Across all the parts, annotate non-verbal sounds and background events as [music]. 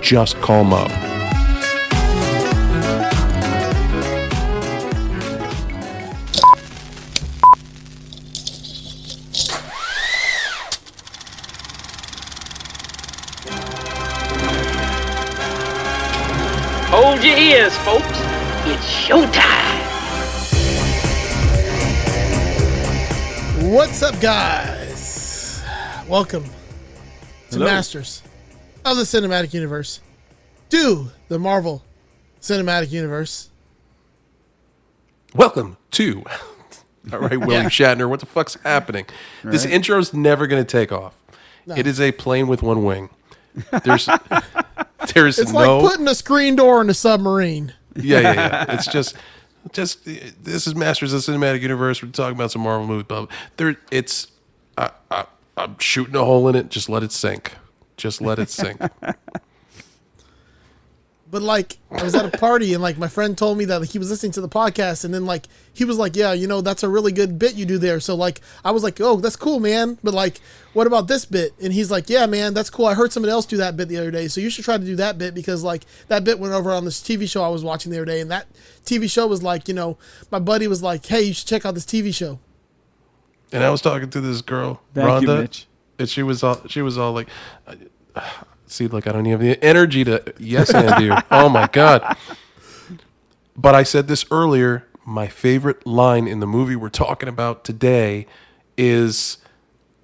just call Mo. Hold your ears, folks. It's showtime. What's up, guys? Welcome to Masters of the Cinematic Universe. Do the Marvel Cinematic Universe. Welcome to. [laughs] All right, William Yeah. Shatner, what the fuck's happening? This intro's never going to take off. It is a plane with one wing. There's, [laughs] there's It's no. like putting a screen door in a submarine. yeah, yeah, yeah. It's just, just this is Masters of the Cinematic Universe. We're talking about some Marvel movies, blah. blah. There, it's. I, I, I'm shooting a hole in it. Just let it sink. Just let it sink. [laughs] But like, I was at a party and like my friend told me that like, he was listening to the podcast and then like he was like, "Yeah, you know, that's a really good bit you do there." So like, I was like, "Oh, that's cool, man." But like, what about this bit? And he's like, "Yeah, man, that's cool. I heard somebody else do that bit the other day, so you should try to do that bit because like that bit went over on this TV show I was watching the other day, and that TV show was like, you know, my buddy was like, "Hey, you should check out this TV show." And I was talking to this girl, Thank you, Rhonda, Mitch. And she was all she was all like, uh, "See, like I don't even have the energy to yes and you." oh my god! But I said this earlier. My favorite line in the movie we're talking about today is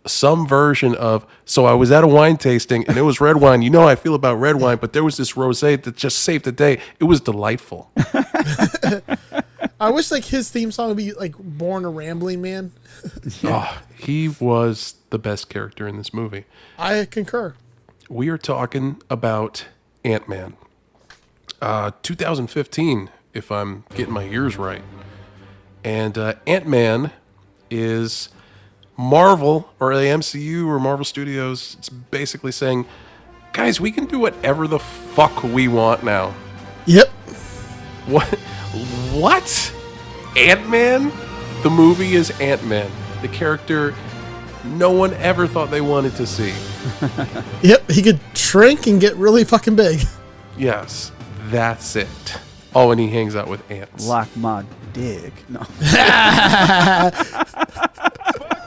some version of so I was at a wine tasting and it was red wine. You know how I feel about red wine, but there was this rosé that just saved the day. It was delightful. [laughs] I wish like his theme song would be like "Born a Rambling Man." [laughs] Oh, he was the best character in this movie. I concur. we are talking about Ant Man. Uh, 2015, if I'm getting my years right. And uh, Ant Man is Marvel or the MCU or Marvel Studios. It's basically saying, guys, we can do whatever the fuck we want now. Yep. What? What? Ant Man? The movie is Ant Man. The character no one ever thought they wanted to see. [laughs] Yep. He could shrink and get really fucking big. Yes, that's it. Oh, and he hangs out with ants. Lock my dick. No. [laughs]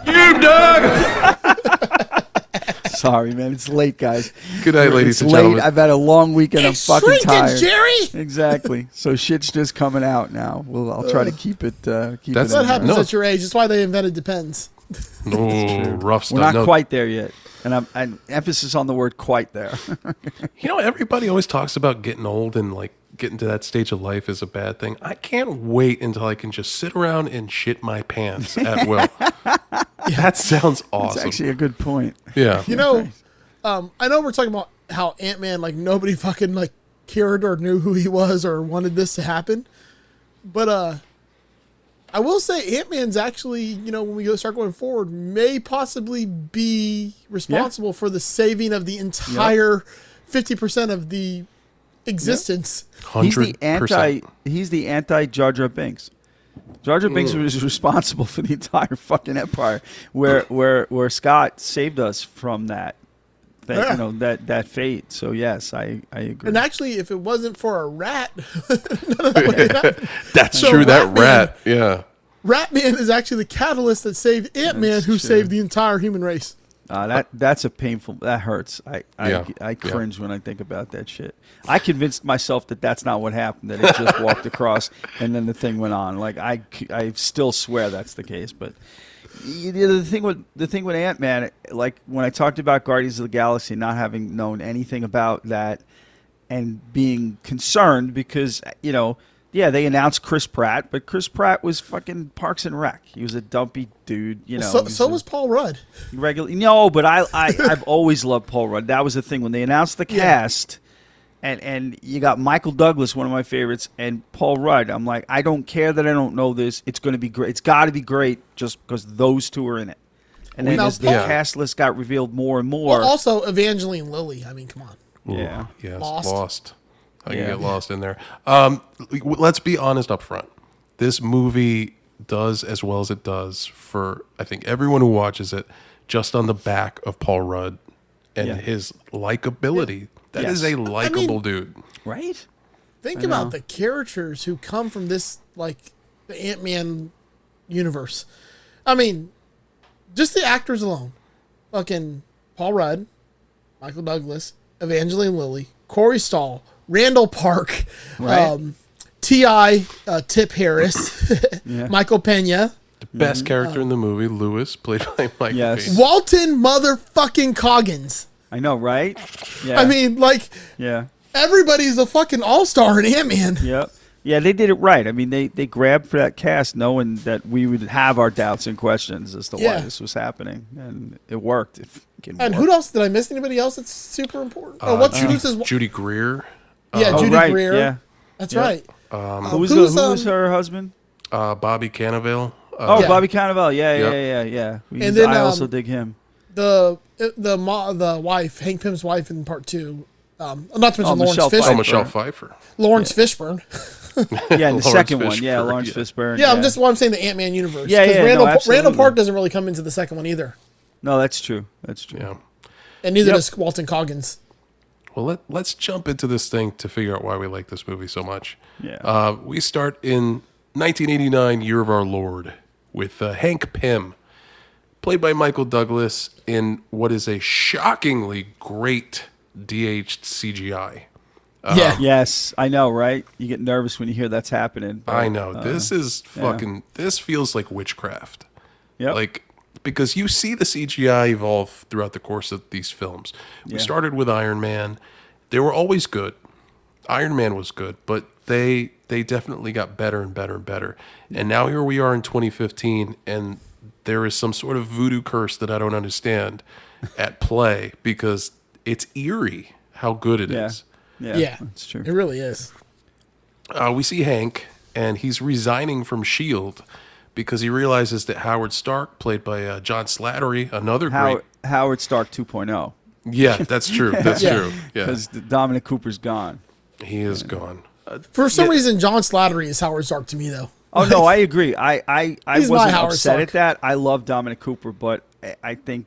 You Doug! [laughs] Sorry, man. It's late, guys. Good night, ladies it's and late. gentlemen. I've had a long weekend. I'm fucking shrinking, tired. Jerry. Exactly. [laughs] So shit's just coming out now. Well, I'll try to keep it. Uh, keep That's it. What happens No. at your age? That's why they invented Depends. [laughs] oh, rough stuff. We're not No, quite there yet, and I'm, I'm emphasis on the word "quite" there. [laughs] You know, everybody always talks about getting old and like getting to that stage of life is a bad thing. I can't wait until I can just sit around and shit my pants at will. [laughs] That sounds awesome. That's actually a good point. yeah. You know, um, I know we're talking about how Ant Man, like nobody fucking like cared or knew who he was or wanted this to happen, but uh, I will say Ant Man's actually, you know, when we go start going forward, may possibly be responsible for the saving of the entire fifty percent of the existence. He's the 100%. anti. He's the anti Jar Jar Binks. Jar Jar Binks was [laughs] responsible for the entire fucking empire, where where where Scott saved us from that. That Yeah. you know that that fate. So yes, I I agree. And actually, if it wasn't for a rat, [laughs] [laughs] That's So true. That Ratman- rat. Yeah. Ratman is actually the catalyst that saved Ant Man, who true. saved the entire human race. Uh, that that's a painful. That hurts. I I, Yeah, I yeah. cringe when I think about that shit. I convinced myself that that's not what happened. That it just [laughs] walked across and then the thing went on. Like I, I still swear that's the case. But you know, the thing with the thing with Ant Man, like when I talked about Guardians of the Galaxy, not having known anything about that and being concerned because you know. Yeah, they announced Chris Pratt, but Chris Pratt was fucking Parks and Rec. He was a dumpy dude, you know. so he's so was Paul Rudd. regular. No, but I, I I've always loved Paul Rudd. That was the thing when they announced the cast. and and you got Michael Douglas, one of my favorites, and Paul Rudd. I'm like, I don't care that I don't know this. It's going to be great. It's got to be great just because those two are in it. And then Now, as the Paul- Yeah. cast list got revealed more and more, Well, also Evangeline Lilly. I mean, come on. yeah, Yes, Lost. lost. I can Yeah. get lost in there. Um, let's be honest up front. This movie does as well as it does for I think everyone who watches it just on the back of Paul Rudd and Yeah. his likability. That is Yes. a likable dude. right? Think I know. about the characters who come from this, like the Ant Man universe. I mean, just the actors alone. Fucking Paul Rudd, Michael Douglas, Evangeline Lilly, Corey Stoll, Randall Park, Right. um, T.I., uh, Tip Harris, [laughs] Yeah. Michael Pena, The best character in the movie, Lewis, played by [laughs] Michael Yes. Caine. Walton motherfucking Goggins. I know, right? [laughs] Yeah, I mean, like, yeah. everybody's a fucking all star in Ant Man. Yep. Yeah, they did it right. I mean, they, they grabbed for that cast knowing that we would have our doubts and questions as to Yeah. why this was happening, and it worked. It And worked. who else? Did I miss anybody else that's super important? oh, what's Judy, who's his? Judy Greer, yeah, Oh, Judy right. Greer. Yeah. That's Yeah. right. um, Who was, who's, the, who was um, her husband? uh, Bobby Cannavale. Oh, Uh, Yeah. Bobby Cannavale. Yeah, yeah, Yep. yeah, yeah. yeah. And then, I also um, dig him. The the mo- the wife, Hank Pym's wife in part two. Um, not to mention Oh, Laurence Michelle Fishburne. oh, Michelle Pfeiffer. Laurence Fishburne. [laughs] Yeah, in the Laurence second one. Yeah, Laurence yeah. Fishburne. Yeah, I'm just. Well, I'm saying the Ant Man universe. Yeah, 'Cause yeah, no, Randall, Randall. Park doesn't really come into the second one either, No, that's true. That's true. Yeah. and neither Yep. does Walton Goggins. Well, let, let's jump into this thing to figure out why we like this movie so much. Yeah. Uh, we start in 1989, Year of Our Lord, with uh, Hank Pym, played by Michael Douglas in what is a shockingly great DH CGI. yeah, Yes, I know, right? You get nervous when you hear that's happening. but, I know. uh, this is fucking, this feels like witchcraft. Yep. Like, because you see the CGI evolve throughout the course of these films. We Yeah. started with Iron Man. They were always good. Iron Man was good, but they they definitely got better and better and better. And now here we are in 2015 and there is some sort of voodoo curse that I don't understand [laughs] at play because it's eerie how good it is. yeah, yeah, yeah. that's true. It really is. uh, we see Hank, and he's resigning from Shield because he realizes that Howard Stark, played by uh, John Slattery, another Howard, Howard Stark 2.0. Yeah, that's true. [laughs] That's Yeah. true. Yeah, Because Dominic Cooper's gone. he is gone. Uh, For some Yeah. reason, John Slattery is Howard Stark to me, though. Oh no, [laughs] I agree. I I, I He's my wasn't Howard upset Stark. at that. I love Dominic Cooper, but I- I think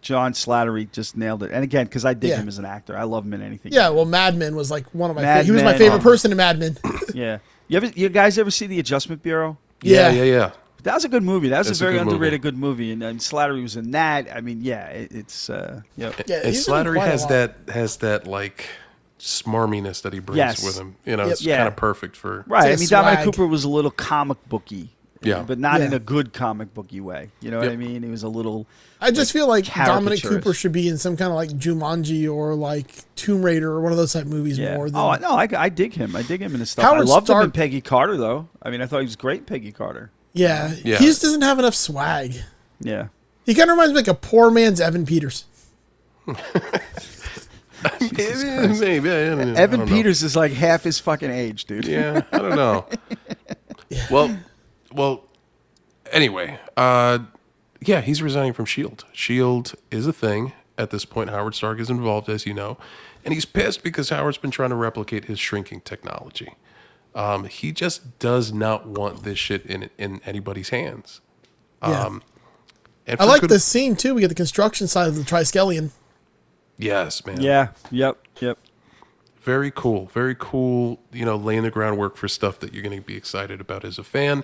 John Slattery just nailed it. And again, because I dig Yeah. him as an actor, I love him in anything. Yeah, well, Mad Men was like one of my. Mad Fa- he was my Men, favorite um, person in Mad Men. [laughs] yeah. You ever, you guys ever see the Adjustment Bureau? yeah, Yeah. yeah, yeah. That was a good movie. That was It's a a very good movie. underrated good movie, and, and Slattery was in that. I mean, yeah, it, it's uh, yep. Yeah, and he's been in Slattery has that has that like smarminess that he brings Yes. with him. You know, Yep. it's Yeah. kind of perfect for Right. I mean, a Dominic. Cooper was a little comic booky. Yeah. But not in a good comic booky way. You know what I mean? He was a little. I just feel like Dominic. Cooper should be in some kind of like Jumanji or like Tomb Raider or one of those type movies Yeah. more than. oh no, I, I dig him. I dig him in his stuff. Howard I loved him in Peggy Carter though. I mean, I thought he was great, in Peggy Carter. Yeah, Yeah. he just doesn't have enough swag. Yeah. He kind of reminds me like a poor man's Evan Peters. [laughs] maybe. maybe I don't know. I Evan don't know. Peters is like half his fucking age, dude. Yeah, I don't know. [laughs] Well, well. Anyway, uh, yeah, he's resigning from Shield. Shield is a thing at this point. Howard Stark is involved, as you know, and he's pissed because Howard's been trying to replicate his shrinking technology. Um, he just does not want this shit in in anybody's hands. Yeah. Um, and I like good- this scene too. We get the construction side of the Triskelion. Yes, man. Yeah. Yep. Yep. very cool very cool you know laying the groundwork for stuff that you're going to be excited about as a fan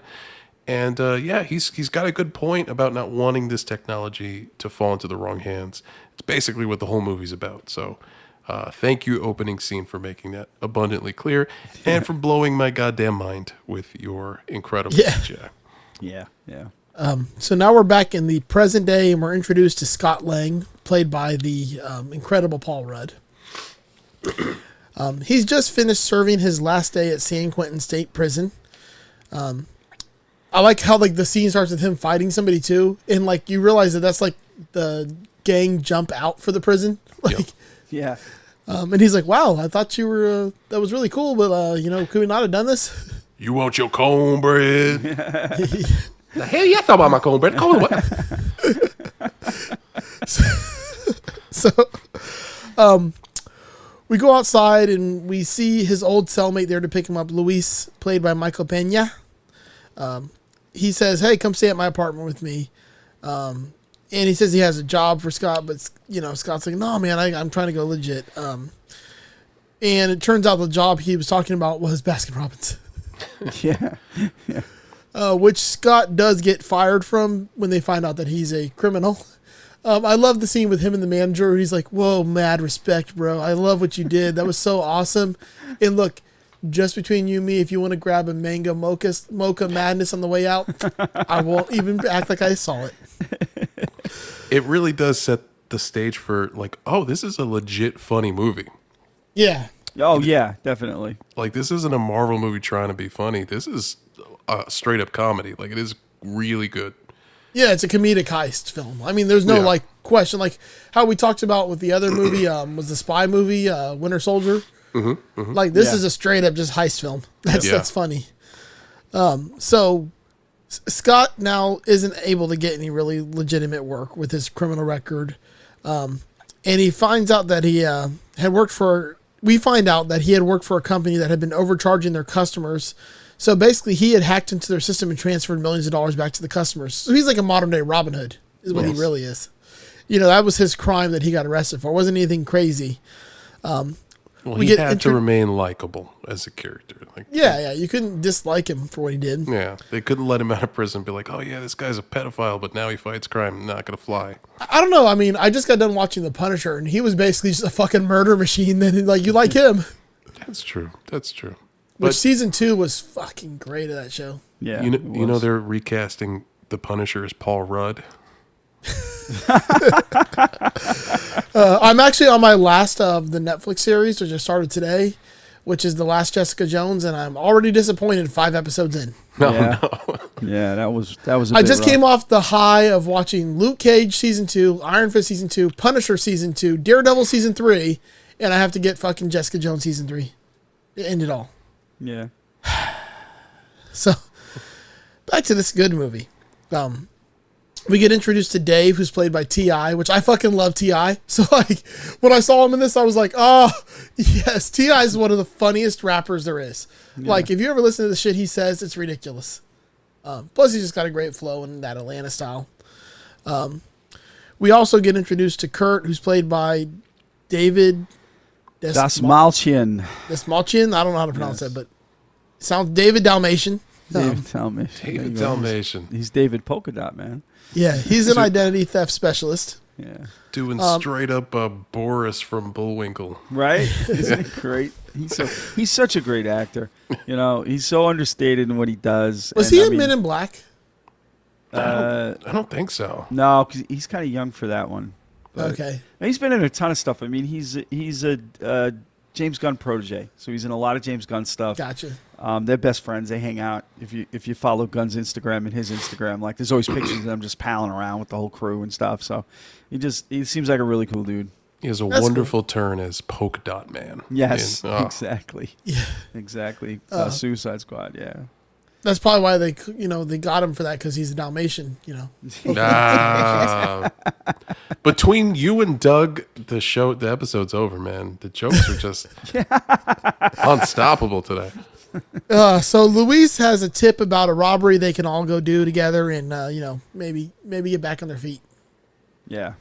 and uh, yeah he's he's got a good point about not wanting this technology to fall into the wrong hands it's basically what the whole movie's about so uh, thank you opening scene for making that abundantly clear and for blowing my goddamn mind with your incredible Yeah. CGI. Yeah. Yeah. So now we're back in the present day, and we're introduced to Scott Lang, played by the um, incredible Paul Rudd. [clears throat] um, he's just finished serving his last day at San Quentin State Prison. Um, I like how like the scene starts with him fighting somebody too, and like you realize that that's like the gang jump out for the prison. [laughs] Like, Yeah. Um, and he's like, "Wow, I thought you were uh, that was really cool, but uh, you know, could we not have done this?" [laughs] You want your cornbread? [laughs] the hell yeah, I thought about my cornbread. Corn what? [laughs] so, um, we go outside and we see his old cellmate there to pick him up, Luis, played by Michael Pena. Um, he says, "Hey, come stay at my apartment with me." Um, and he says he has a job for Scott, but you know, Scott's like, "No, man, I, I'm trying to go legit." Um, and it turns out the job he was talking about was Baskin Robbins. [laughs] yeah. [laughs] uh, which Scott does get fired from when they find out that he's a criminal. Um, I love the scene with him and the manager. He's like, "Whoa, mad respect, bro! I love what you did. That was so [laughs] awesome." And look, just between you and me, if you want to grab a mango mocha mocha madness on the way out, I won't even act like I saw it. It really does set the stage for like, oh, this is a legit funny movie. Yeah, Oh yeah, definitely. Like this isn't a Marvel movie trying to be funny. This is a straight up comedy. Like it is really good. yeah, it's a comedic heist film. I mean, there's no Yeah. like question, like how we talked about with the other [clears throat] movie um, was the spy movie, uh, Winter Soldier. Like this Yeah. is a straight up just heist film. [laughs] That's Yeah. that's funny. Um, so S- Scott now isn't able to get any really legitimate work with his criminal record, um, and he finds out that he uh, had worked for. We find out that he had worked for a company that had been overcharging their customers. So basically, he had hacked into their system and transferred millions of dollars back to the customers. So he's like a modern day Robin Hood, is what he really is. You know, that was his crime that he got arrested for. It wasn't anything crazy. Well, We he get had intro- to remain likable as a character. Like, Yeah, yeah. You couldn't dislike him for what he did. yeah, they couldn't let him [laughs] out of prison. and Be like, oh yeah, this guy's a pedophile, but now he fights crime. Not gonna fly. I don't know. I mean, I just got done watching The Punisher, and he was basically just a fucking murder machine. [laughs] Then, like, you like him. That's true. That's true. Which But season two was fucking great of that show. Yeah. you know, you know, they're recasting the Punisher as Paul Rudd. Uh, I'm actually on my last of the Netflix series, which I started today, which is The Last Jessica Jones, and I'm already disappointed five episodes in. No, yeah. no. yeah, that was that was. a I bit just rough. came off the high of watching Luke Cage season two, Iron Fist season two, Punisher season two, Daredevil season three, and I have to get fucking Jessica Jones season three to end it all. Yeah. [sighs] So back to this good movie. Um, we get introduced to Dave, who's played by T.I., which I fucking love Ti. [laughs] So like when I saw him in this, I was like, oh [laughs] yes, T.I. is one of the funniest rappers there is. Like if you ever listen to the shit he says, it's ridiculous. Um, plus, he's just got a great flow in that Atlanta style. Um, we also get introduced to Kurt, who's played by David Des- Das Malchen. Desmalchian. I don't know how to pronounce that, but sounds David Dalmatian. Um, David Dalmatian. David. Dalmatian He's David Polka Dot man. Yeah, he's an identity theft specialist. Yeah. doing Um, straight up uh, Boris from Bullwinkle. Right? [laughs] Isn't he great? He's so he's such a great actor. You know, he's so understated in what he does. Was and, he I in mean, Men in Black? Uh, I don't think so. no, 'cause he's kind of young for that one. But- Okay. And He's been in a ton of stuff. I mean, he's he's a uh, James Gunn protege, so he's in a lot of James Gunn stuff. Gotcha. Um, they're best friends. They hang out. If you if you follow Gunn's Instagram and his Instagram, like there's always pictures of them just palling around with the whole crew and stuff. So he just he seems like a really cool dude. He has a That's wonderful turn as Polka Dot Man. Yes, in- oh, exactly, Yeah. exactly. Uh, Uh, Suicide Squad. Yeah. That's probably why they, you know, they got him for that because he's a Dalmatian, you know. [laughs] Ah. between you and Doug, the show, the episode's over, man. The jokes are just [laughs] unstoppable today. [laughs] Uh, so Luis has a tip about a robbery they can all go do together and, uh, you know, maybe maybe get back on their feet. Yeah.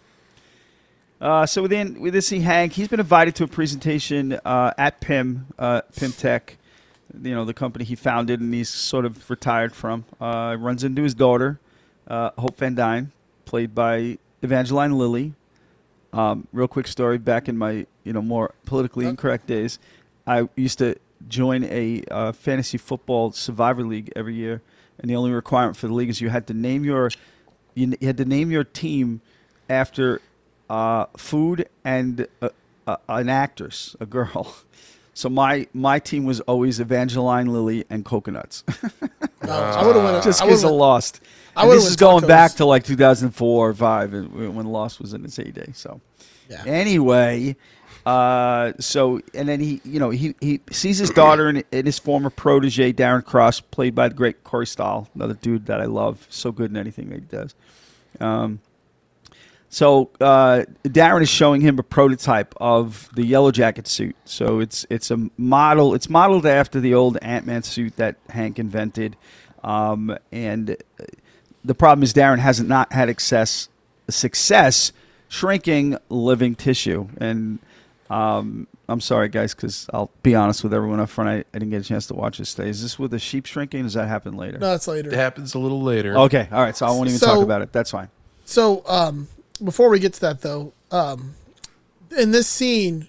Uh, so within with this, Hank, he's been invited to a presentation uh, at Pym, uh, Pym Tech, you know, the company he founded and he's sort of retired from. Uh, runs into his daughter, uh, Hope Van Dyne, played by Evangeline Lilly. Um, real quick story: back in my you know more politically incorrect days, I used to join a uh, fantasy football survivor league every year, and the only requirement for the league is you had to name your you, had to name your team after uh, food and uh, uh, an actress, a girl. [laughs] So my my team was always Evangeline Lilly and coconuts. [laughs] No, I would have went. just because of Lost. I this is going tacos. back to like 2004 or five when Lost was in its heyday. So Yeah. anyway, Uh, so and then he, you know, he, he sees his daughter and, and his former protege Darren Cross, played by the great Corey Stoll, another dude that I love, so good in anything that he does. Um, so uh, Darren is showing him a prototype of the Yellow Jacket suit. So it's it's a model. It's modeled after the old Ant Man suit that Hank invented, um, and the problem is Darren hasn't not had excess success shrinking living tissue. And um, I'm sorry, guys, because I'll be honest with everyone up front. I, I didn't get a chance to watch this today. Is this with the sheep shrinking? Does that happen later? No, that's later. It happens a little later. Okay, all right. So I won't even So- talk about it. That's fine. So, um, before we get to that though, um, in this scene,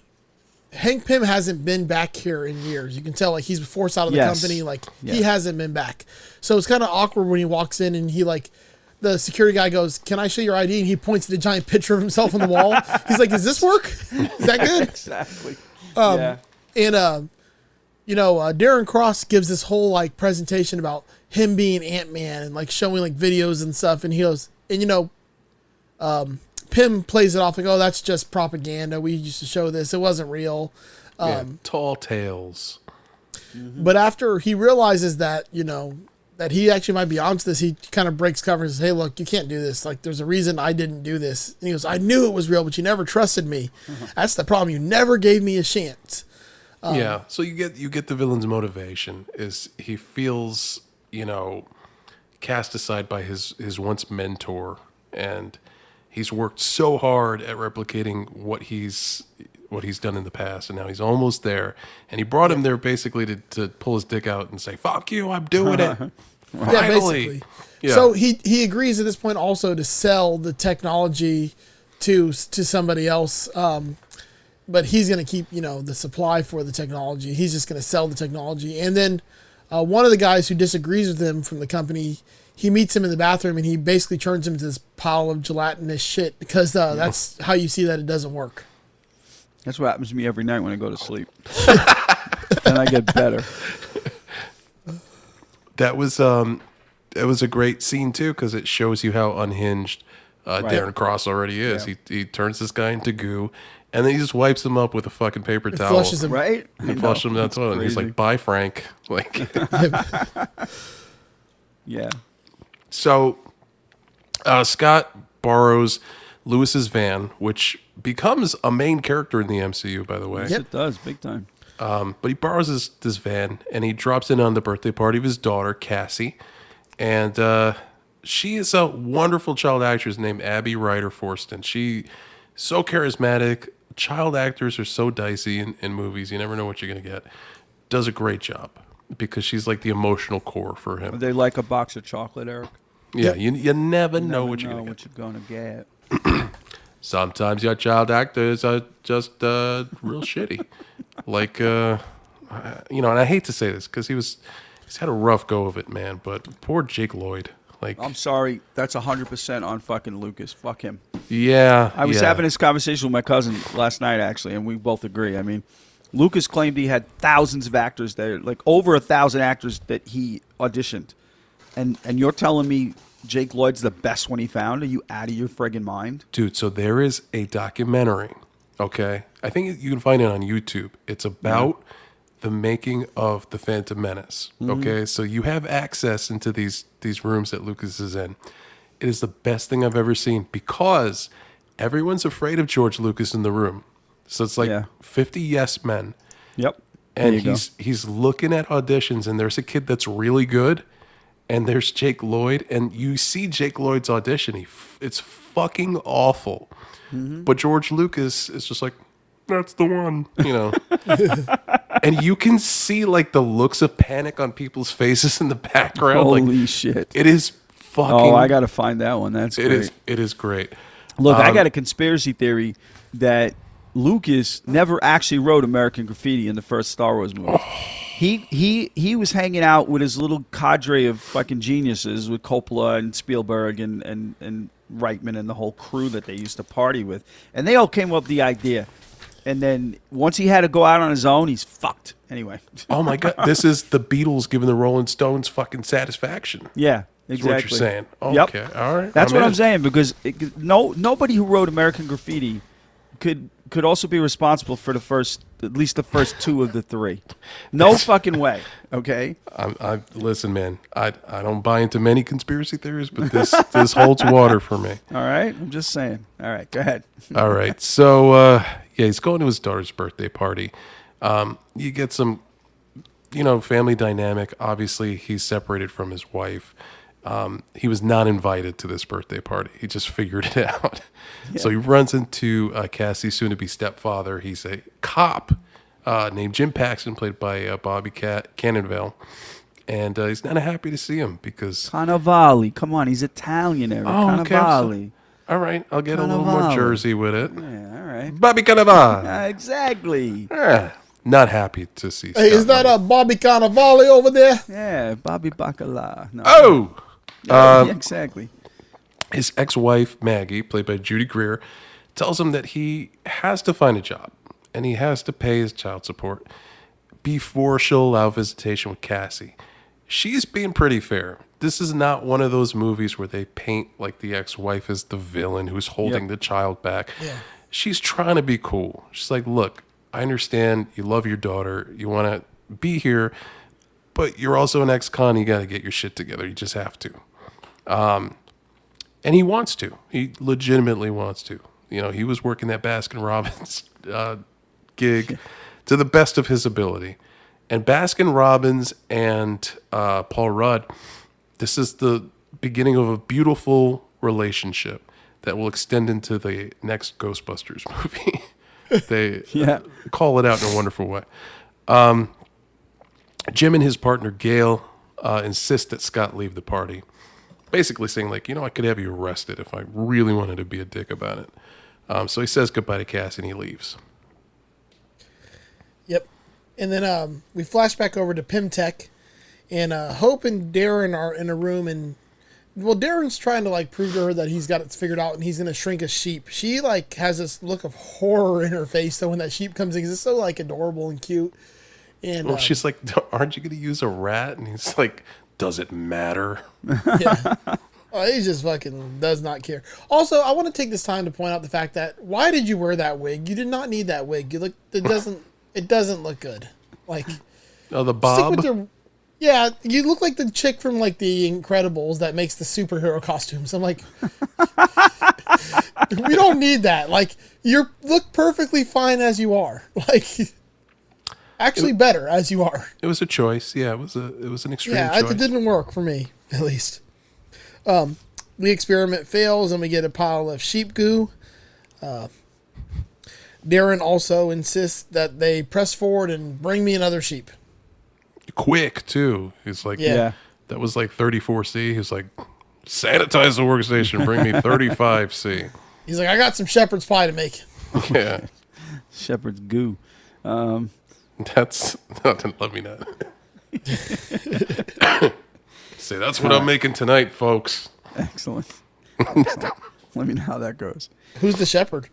Hank Pym hasn't been back here in years. You can tell like he's forced out of the Yes. company. Like Yeah. he hasn't been back. So it's kind of awkward when he walks in and he like the security guy goes, "Can I show your ID?" And he points at a giant picture of himself on the wall. He's like, "Is this work? Is that good?" Exactly. Um, yeah. And uh, you know, uh, Darren Cross gives this whole like presentation about him being Ant Man and like showing like videos and stuff. And he goes, and you know, um, Pym plays it off like, "Oh, that's just propaganda. We used to show this. It wasn't real." Yeah, Um, tall tales. But after he realizes that, you know, that he actually might be onto this, he kind of breaks cover and says, Hey, look, you can't do this. Like, there's a reason I didn't do this. And he goes, I knew it was real, but you never trusted me. That's the problem. You never gave me a chance. Um, yeah. So you get you get the villain's motivation is he feels you know cast aside by his his once mentor, and he's worked so hard at replicating what he's what he's done in the past, and now he's almost there. And he brought him there basically to, to pull his dick out and say, "Fuck you, I'm doing it." [laughs] Yeah, Finally. basically. Yeah. So he he agrees at this point also to sell the technology to to somebody else. Um, but he's going to keep you know the supply for the technology. He's just going to sell the technology, and then uh, one of the guys who disagrees with him from the company. He meets him in the bathroom and he basically turns him to this pile of gelatinous shit because uh, that's how you see that it doesn't work. That's what happens to me every night when I go to sleep. [laughs] and I get better. that was um it was a great scene too because it shows you how unhinged uh, Right. Darren Cross already is. Yeah. He he turns this guy into goo, and then he just wipes him up with a fucking paper It towel. flushes him. Right? He flushed him down the toilet, and he's like, "Bye, Frank." [laughs] Like, [laughs] Yeah. so uh, Scott borrows Lewis's van, which becomes a main character in the MCU, by the way. Yes, it does, big time. Um, but he borrows this, this van and he drops in on the birthday party of his daughter, Cassie. And uh, she is a wonderful child actress named Abby Ryder Fortson. She so charismatic. Child actors are so dicey in, in movies. You never know what you're going to get. Does a great job because she's like the emotional core for Are him. they like a box of chocolate, Eric? Yeah, you, you never know what you're know going to what get. you're gonna get. Sometimes your child actors are just uh, real shitty. Like, uh, you know, and I hate to say this because he was, he's had a rough go of it, man. But poor Jake Lloyd. Like, I'm sorry, that's 100% on fucking Lucas. Fuck him. yeah. I was yeah. having this conversation with my cousin last night, actually, and we both agree. I mean, Lucas claimed he had thousands of actors there, like over a thousand actors that he auditioned, and and you're telling me Jake Lloyd's the best one he found? Are you out of your friggin' mind? Dude, so there is a documentary, okay? I think you can find it on YouTube. It's about the making of the Phantom Menace, mm-hmm. okay? So you have access into these these rooms that Lucas is in. It is the best thing I've ever seen because everyone's afraid of George Lucas in the room. So it's like Yeah. 50 yes men Yep. and you go. he's he's looking at auditions and there's a kid that's really good and there's Jake Lloyd and you see Jake Lloyd's audition he f- it's fucking awful Mm-hmm. but George Lucas is just like that's the one you know [laughs] and you can see like the looks of panic on people's faces in the background Holy like shit! it is fucking Oh, I got to find that one. That's it great. is it is great Look, I Um, got a conspiracy theory that Lucas never actually wrote American Graffiti in the first Star Wars movie. [sighs] [laughs] He he he was hanging out with his little cadre of fucking geniuses with Coppola and Spielberg and and and Reitman and the whole crew that they used to party with, and they all came up with the idea. And then once he had to go out on his own, he's fucked. Anyway, oh my god [laughs] this is the Beatles giving the Rolling Stones fucking satisfaction yeah, exactly. what you're saying. Yep. All right. That's I'm what in. I'm saying because it, no nobody who wrote American Graffiti could could also be responsible for the first, at least the first two of the three. [laughs] No fucking way. Okay. I'm, I listen, man. I I don't buy into many conspiracy theories, but this [laughs] this holds water for me. All right. I'm just saying. All right. Go ahead. [laughs] All right. So uh, yeah, he's going to his daughter's birthday party. Um, you get some, you know, family dynamic. Obviously, he's separated from his wife. Um, he was not invited to this birthday party. He just [laughs] figured it out. So he runs into uh, Cassie's soon-to-be stepfather. He's a cop uh, named Jim Paxton, played by uh, Bobby Cat- Cannonvale, and uh, he's not happy to see him because. Cannavale. Come on. He's Italian, Eric. Oh, okay, so- All right, I'll get a little more Jersey with it. Yeah. All right. Bobby Cannavale. [laughs] Exactly. Eh, not happy to see. Hey, is that Lang. a Bobby Cannavale over there? Yeah. Bobby Bacala. No. Oh, Yeah, um, exactly. his ex-wife Maggie, played by Judy Greer, tells him that he has to find a job and he has to pay his child support before she'll allow visitation with Cassie. She's being pretty fair. This is not one of those movies where they paint like the ex-wife is the villain who's holding Yep. the child back. Yeah. She's trying to be cool. She's like, "Look, I understand you love your daughter. You want to be here, but you're also an ex-con. You got to get your shit together. You just have to." And he wants to. He legitimately wants to. You know, he was working that Baskin [laughs] Robbins uh, gig [laughs] to the best of his ability. And Baskin Robbins and uh, Paul Rudd, this is the beginning of a beautiful relationship that will extend into the next Ghostbusters [laughs] movie. they Yeah. call it out in a wonderful way. Um, Jim and his partner Gail uh, insist that Scott leave the party basically saying like, you know, I could have you arrested if I really wanted to be a dick about it. Um, so he says goodbye to Cass and he leaves. Yep. And then um, we flash back over to Pym Tech, and uh, Hope and Darren are in a room, and well, Darren's trying to like prove to her that he's got it figured out, and he's gonna shrink a sheep. She like has this look of horror in her face, so when that sheep comes in, 'cause it's so like adorable and cute. And Well, uh, she's like, aren't you going to use a rat? And he's like, does it matter? [laughs] Oh, he just fucking does not care. Also, I want to take this time to point out the fact that why did you wear that wig? You did not need that wig. You look. It doesn't. it doesn't look good. Like Oh, the Bob. your. Yeah, you look like the chick from like the Incredibles that makes the superhero costumes. I'm like, [laughs] we don't need that. Like you look perfectly fine as you are. [laughs] Like actually better as you are. it was a choice. Yeah, it was a it was an extreme choice. Yeah, choice. it didn't work for me, [laughs] at least. Um, the experiment fails, and we get a pile of sheep goo. Uh, Darren also insists that they press forward and bring me another sheep. Quick too. He's like, Yeah. Yeah. that was like 34C. He's like, sanitize the workstation. Bring me 35C. He's like, I got some shepherd's pie to make. [laughs] Yeah, [laughs] Shepherd's goo. Um, that's [laughs] not let me not. [laughs] Say that's what I'm making tonight, folks. excellent. [laughs] Let me know how that goes. Who's the shepherd?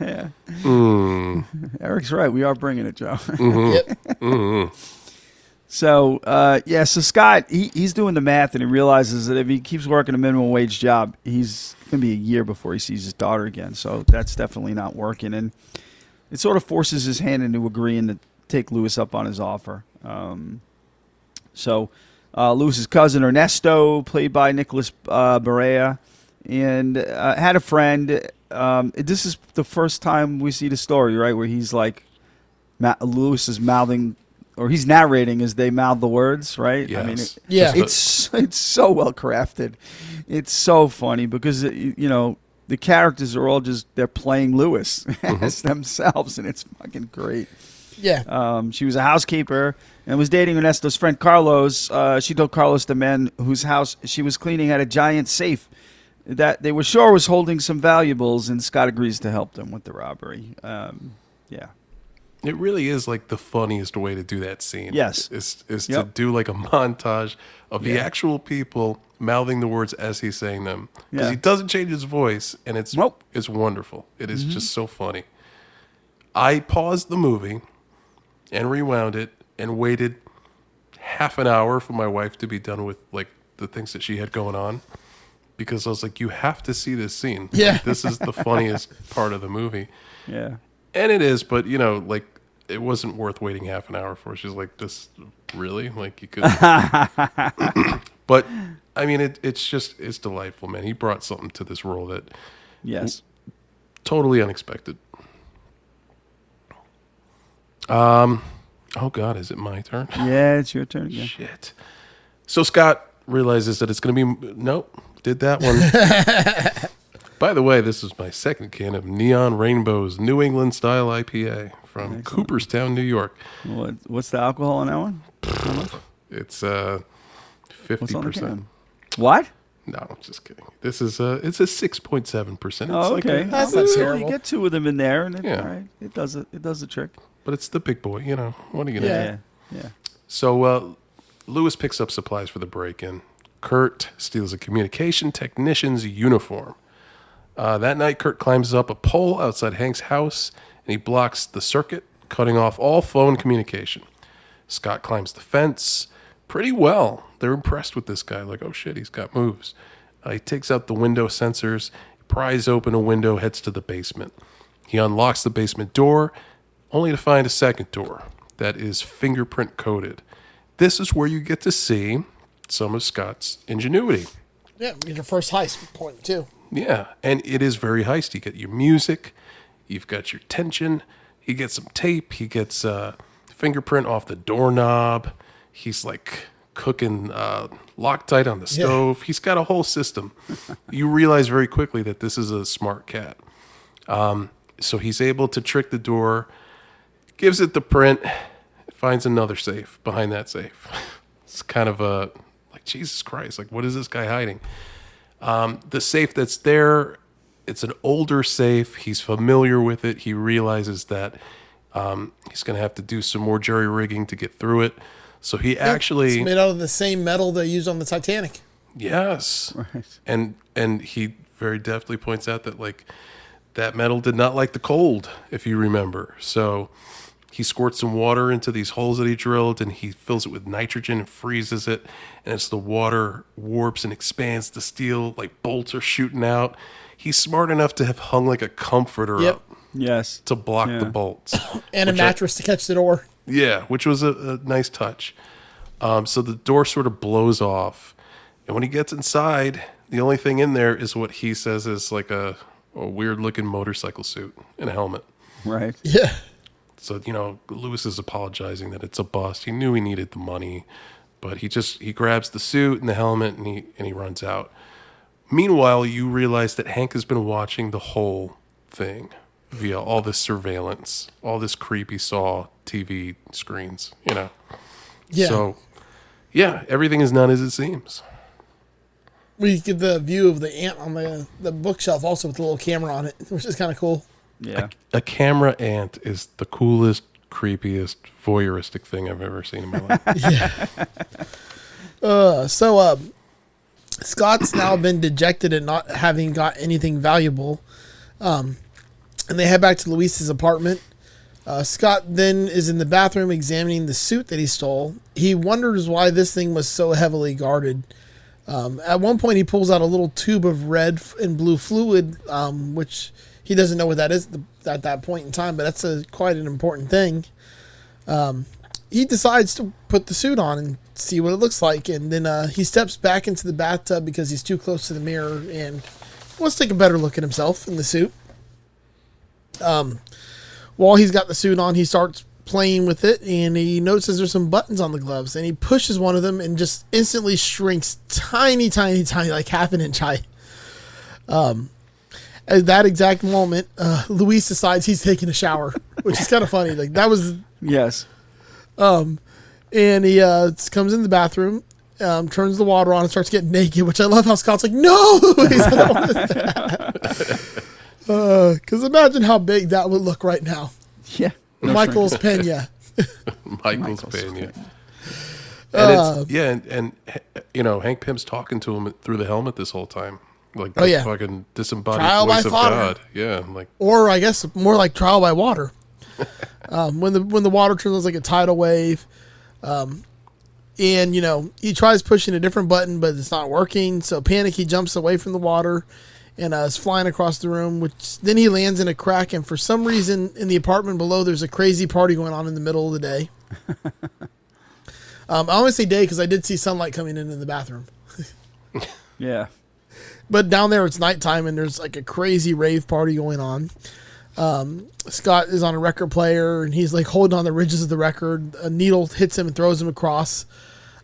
Yeah. Hmm. Eric's right. We are bringing it, Joe. Mm-hmm. Yep. Mm-hmm. So uh, yeah, so Scott he, he's doing the math and he realizes that if he keeps working a minimum wage job, he's gonna be a year before he sees his daughter again. So that's definitely not working, and it sort of forces his hand into agreeing to take Lewis up on his offer. Um, so uh, Lewis's cousin Ernesto, played by Nicholas uh, Barea, and uh, had a friend. Um, this is the first time we see the story, right, where he's like Ma- Lewis is mouthing, or he's narrating as they mouth the words, right? I mean, it- Yeah. it's it's so well crafted. It's so funny because you know the characters are all just they're playing Lewis [laughs] as themselves, and it's fucking great. Yeah. Um, she was a housekeeper and was dating Ernesto's friend Carlos. Uh, she told Carlos the man whose house she was cleaning had a giant safe that they were sure was holding some valuables, and Scott agrees to help them with the robbery. Um, yeah. It really is like the funniest way to do that scene. Yes. Is is to do like a montage of the actual people mouthing the words as he's saying them. Because Yeah. he doesn't change his voice and it's Nope. it's wonderful. It is Mm-hmm. just so funny. I paused the movie and rewound it and waited half an hour for my wife to be done with like the things that she had going on. because I was like, you have to see this scene. [laughs] Yeah. Like, this is the funniest part of the movie. Yeah. And it is, but you know, like it wasn't worth waiting half an hour for. She's like, this really? Like you could [laughs] [laughs] But I mean it it's just it's delightful, man. He brought something to this role that Yes. totally unexpected. Um oh god, is it my turn? [laughs] Yeah, it's your turn again. Shit. So Scott realizes that it's going to be nope, did that one. [laughs] By the way, this is my second can of Neon Rainbows New England style IPA from Cooperstown, New York. What, what's the alcohol on that one? It's uh What's on the 50%. can? What? No, I'm just kidding. This is uh it's a 6.7%. It's Oh, like okay. a- That's not terrible. You get two of them in there, and it, Yeah. all right, it does it. It does the trick. but it's the big boy, you know. What are you going to Yeah. do? Yeah. Yeah. So uh, Lewis picks up supplies for the break-in. Kurt steals a communication technician's uniform. Uh, that night, Kurt climbs up a pole outside Hank's house and he blocks the circuit, cutting off all phone communication. Scott climbs the fence pretty well. They're impressed with this guy. Like, oh shit, he's got moves. Uh, he takes out the window sensors, pries open a window, heads to the basement. He unlocks the basement door, only to find a second door that is fingerprint coded. This is where you get to see some of Scott's ingenuity. Yeah, your first heist point too. Yeah, and it is very heisty. You get your music, you've got your tension. He gets some tape. He gets uh, fingerprint off the doorknob. He's like cooking uh, Loctite on the Yeah. stove. He's got a whole system. you realize very quickly that this is a smart cat. Um, so he's able to trick the door, gives it the print, finds another safe behind that safe. [laughs] It's kind of a like Jesus Christ. Like, what is this guy hiding? the safe that's there it's an older safe he's familiar with it he realizes that um, he's going to have to do some more jerry rigging to get through it so he actually it's made out of the same metal they used on the Titanic. yes Right. and and he very deftly points out that like that metal did not like the cold if you remember so he squirts some water into these holes that he drilled and he fills it with nitrogen and freezes it and as the water warps and expands the steel like bolts are shooting out he's smart enough to have hung like a comforter Yep. up Yes. to block Yeah. the bolts [coughs] And a Which I- mattress to catch the door. Yeah, which was a, a nice touch. Um, so the door sort of blows off, and when he gets inside, the only thing in there is what he says is like a, a weird looking motorcycle suit and a helmet. Right. [laughs] Yeah. So you know, Lewis is apologizing that it's a bust. He knew he needed the money, but he just he grabs the suit and the helmet and he and he runs out. Meanwhile, you realize that Hank has been watching the whole thing via all this surveillance, all this creepy saw TV screens, you know. Yeah. So, yeah, everything is not as it seems. we get the view of the ant on the the bookshelf also with the little camera on it, [laughs] which is kind of cool. Yeah. A camera ant is the coolest, creepiest, voyeuristic thing I've ever seen in my life. [laughs] Uh, so uh, Scott's now been dejected at not having got anything valuable, um, and they head back to Luis's apartment. Uh, Scott then is in the bathroom examining the suit that he stole. He wonders why this thing was so heavily guarded. Um, at one point, he pulls out a little tube of red and blue fluid, um, which he doesn't know what that is at, that point in time, but that's a quite an important thing he decides to put the suit on and see what it looks like. And then uh, he steps back into the bathtub because he's too close to the mirror and wants to take a better look at himself in the suit. Um, while he's got the suit on, he starts playing with it and he notices there's some buttons on the gloves and he pushes one of them and just instantly shrinks tiny, tiny, tiny, like half an inch high. Um, at that exact moment, uh, Luis decides he's taking a shower, which is kind of funny. Like that was Yes. Um, and he uh, comes in the bathroom, um, turns the water on, and starts getting naked. Which I love how Scott's like, "No!" [laughs] [laughs] Because imagine how big that would look right now. Yeah. No Michael's Pena. [laughs] Michael's Michael's Pena. Pena. And Uh, it's yeah, and, and you know Hank Pym's talking to him through the helmet this whole time, like Oh, yeah. fucking disembodied Trial by voice of fodder. God. Yeah, like or I guess more like trial by water. [laughs] um, when the when the water turns like a tidal wave, um, and you know he tries pushing a different button, but it's not working. So panic, he jumps away from the water and uh, is flying across the room. Which then he lands in a crack, and for some reason in the apartment below, there's a crazy party going on in the middle of the day. [laughs] um, I only say day because I did see sunlight coming in in the bathroom. [laughs] Yeah. But down there, it's nighttime, and there's like a crazy rave party going on. Um, Scott is on a record player, and he's like holding on the ridges of the record. A needle hits him and throws him across,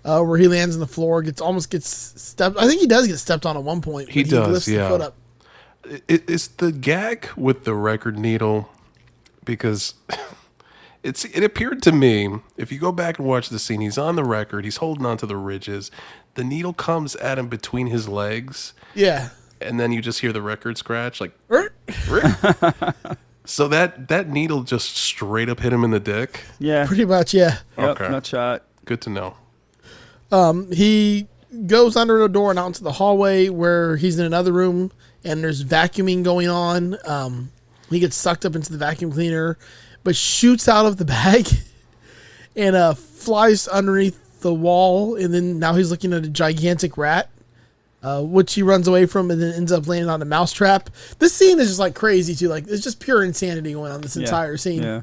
uh, where he lands on the floor. Gets almost gets stepped. I think he does get stepped on at one point. He but does, lifts yeah. The foot up. It, it's the gag with the record needle because [laughs] it's it appeared to me if you go back and watch the scene he's on the record he's holding on to the ridges the needle comes at him between his legs Yeah. and then you just hear the record scratch like [laughs] so that that needle just straight up hit him in the dick Yeah. Pretty much, yeah. Yep, Okay. Nut shot. good to know um He goes under a door and out into the hallway where he's in another room and there's vacuuming going on. Um, he gets sucked up into the vacuum cleaner, but shoots out of the [laughs] bag and uh, flies underneath the wall. And then now he's looking at a gigantic rat, uh, which he runs away from and then ends up landing on a mousetrap. This scene is just like crazy too. Like it's just pure insanity going on this Yeah. entire scene. Yeah.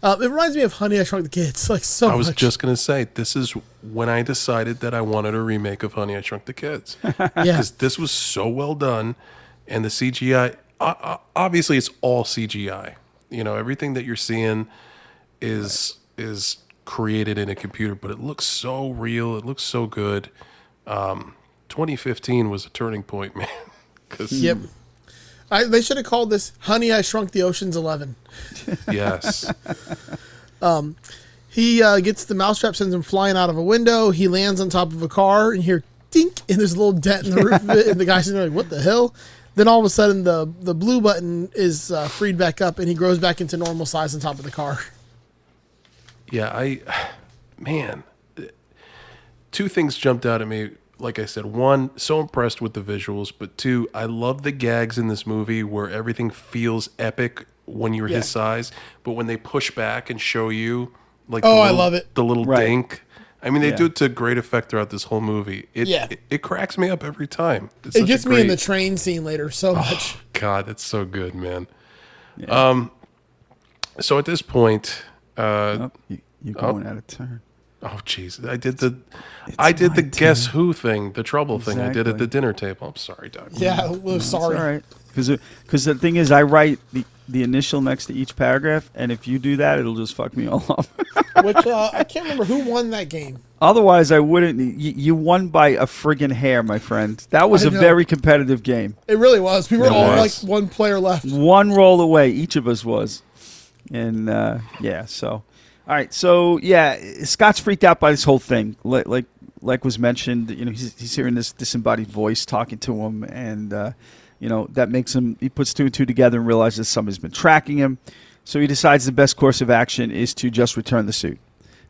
Uh, it reminds me of Honey I Shrunk the Kids. [laughs] Like so I was much. just gonna say this is when I decided that I wanted a remake of Honey I Shrunk the Kids [laughs] yeah. because this was so well done, and the CGI. Obviously, it's all CGI. You know, everything that you're seeing is is created in a computer, but it looks so real. It looks so good. Um, 2015 was a turning point, [laughs] man. 'Cause- Yep. I, they should have called this "Honey, I Shrunk the Ocean's 11." [laughs] Yes. He uh, gets the mousetrap, sends him flying out of a window. He lands on top of a car, and hear dink, and there's a little dent in the roof of it. And the guy's like, "What the hell?" Then all of a sudden, the the blue button is uh, freed back up, and he grows back into normal size on top of the car. Yeah, I, man, two things jumped out at me. Like I said, one, so impressed with the visuals, but two, I love the gags in this movie where everything feels epic when you're Yeah. his size, but when they push back and show you, like, Oh, the I love it. the little Right. dink. I mean, they Yeah. do it to great effect throughout this whole movie. It, Yeah. it, it cracks me up every time. It's It such a gets me in the train scene later so much. God, that's so good, man. Um, so at this point, uh, Oh, you, you're going out of turn. Oh jeez, I did the, I did the my guess who thing, the trouble thing. I did at the dinner table. I'm sorry, Doug. Yeah, well, It's sorry. all right. Because the thing is, I write the, the initial next to each paragraph, and if you do that, it'll just fuck me [laughs] all up. Which uh, I can't remember who won that game. Otherwise, I wouldn't. You, you won by a friggin' hair, my friend. That was I a know. very competitive game. It really was. We were It all was. like one player left. One roll away, each of us was. And uh, yeah, so all right, so yeah, Scott's freaked out by this whole thing. Like like like was mentioned, you know, he's, he's hearing this disembodied voice talking to him, and uh, you know that makes him. He puts two and two together and realizes somebody's been tracking him. So he decides the best course of action is to just return the suit.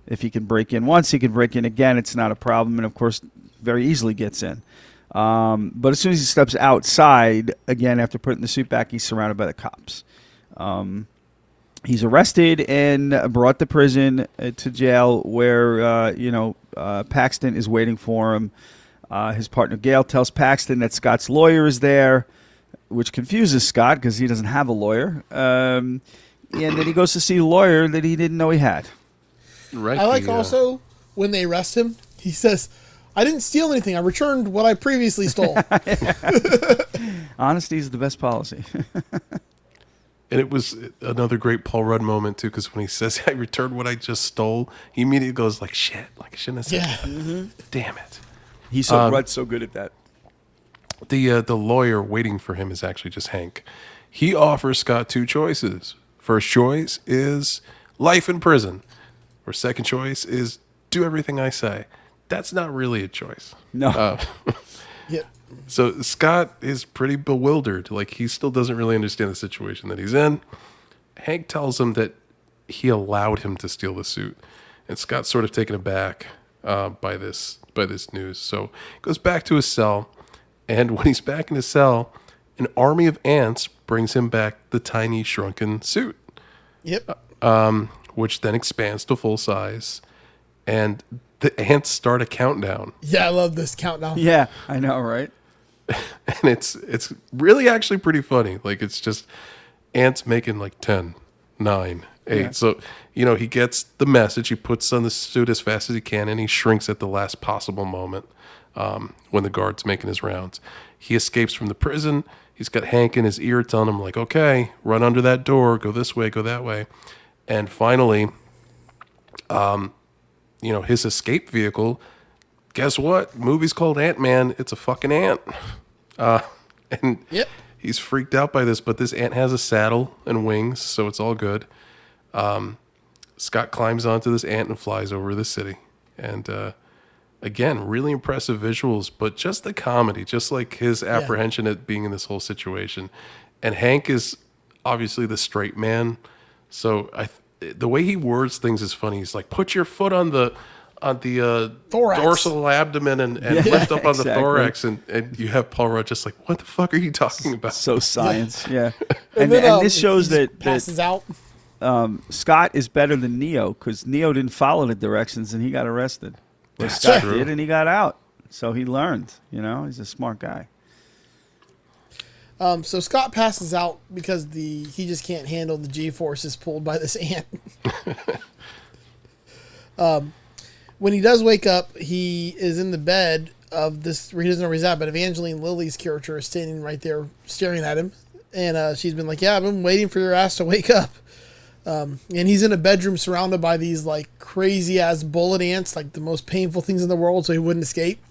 If he can break in once, he can break in again. It's not a problem, and of course, very easily gets in. Um, but as soon as he steps outside, again after putting the suit back, he's surrounded by the cops. Um, he's arrested and brought to prison uh, to jail, where uh, you know uh, Paxton is waiting for him. Uh, his partner Gail tells Paxton that Scott's lawyer is there, which confuses Scott because he doesn't have a lawyer. Um, and then he goes to see a lawyer that he didn't know he had. Right. I like the, uh, also when they arrest him, he says, I didn't steal anything. I returned what I previously stole. [laughs] Honesty is the best policy. [laughs] and it was another great Paul Rudd moment too, because when he says, "I returned what I just stole," he immediately goes like, "Shit!" Like I shouldn't have said. yeah. that. Damn it. He's so Um, Rudd's so good at that. The uh, the lawyer waiting for him is actually just Hank. He offers Scott two choices. First choice is life in prison, or second choice is do everything I say. That's not really a choice. No. Uh, [laughs] Yep. So Scott is pretty bewildered. Like he still doesn't really understand the situation that he's in. Hank tells him that he allowed him to steal the suit, and Scott's sort of taken aback uh, by this by this news. So he goes back to his cell, and when he's back in his cell, an army of ants brings him back the tiny shrunken suit Yep. Um, which then expands to full size. And the ants start a countdown, Yeah, I love this countdown. [laughs] Yeah, I know, right? [laughs] and it's it's really actually pretty funny. Like it's just ants making like 10, 9, 8. Yeah. So you know he gets the message. He puts on the suit as fast as he can, and he shrinks at the last possible moment um, when the guard's making his rounds. He escapes from the prison. He's got Hank in his ear telling him like, "Okay, run under that door. Go this way. Go that way." And finally, um, you know, his escape vehicle. Guess what? Movie's called Ant Man. It's a fucking ant. [laughs] Uh, and Yep. he's freaked out by this, but this ant has a saddle and wings, so it's all good. Um, Scott climbs onto this ant and flies over the city. And uh, again, really impressive visuals, but just the comedy, just like his apprehension at being in this whole situation. And Hank is obviously the straight man, so I the way he words things is funny. He's like, "Put your foot on the on the uh, Thorax. dorsal abdomen and, and [laughs] Yeah, lift up on the thorax," and, and you have Paul Rudd just like, "What the fuck are you talking about?" So science, [laughs] yeah. And, And, then, and um, this shows he just that, that passes out. um, Scott is better than Neo because Neo didn't follow the directions and he got arrested. Where That's Scott true. did and he got out. So he learned. You know, he's a smart guy. Um, so Scott passes out because the he just can't handle the G forces pulled by this [laughs] ant. [laughs] um, when he does wake up, he is in the bed of this. He doesn't know where he's at, but Evangeline Lilly's character is standing right there staring at him, and uh, she's been like, "Yeah, I've been waiting for your ass to wake up." Um, and he's in a bedroom surrounded by these like crazy ass bullet ants, like the most painful things in the world, so he wouldn't escape.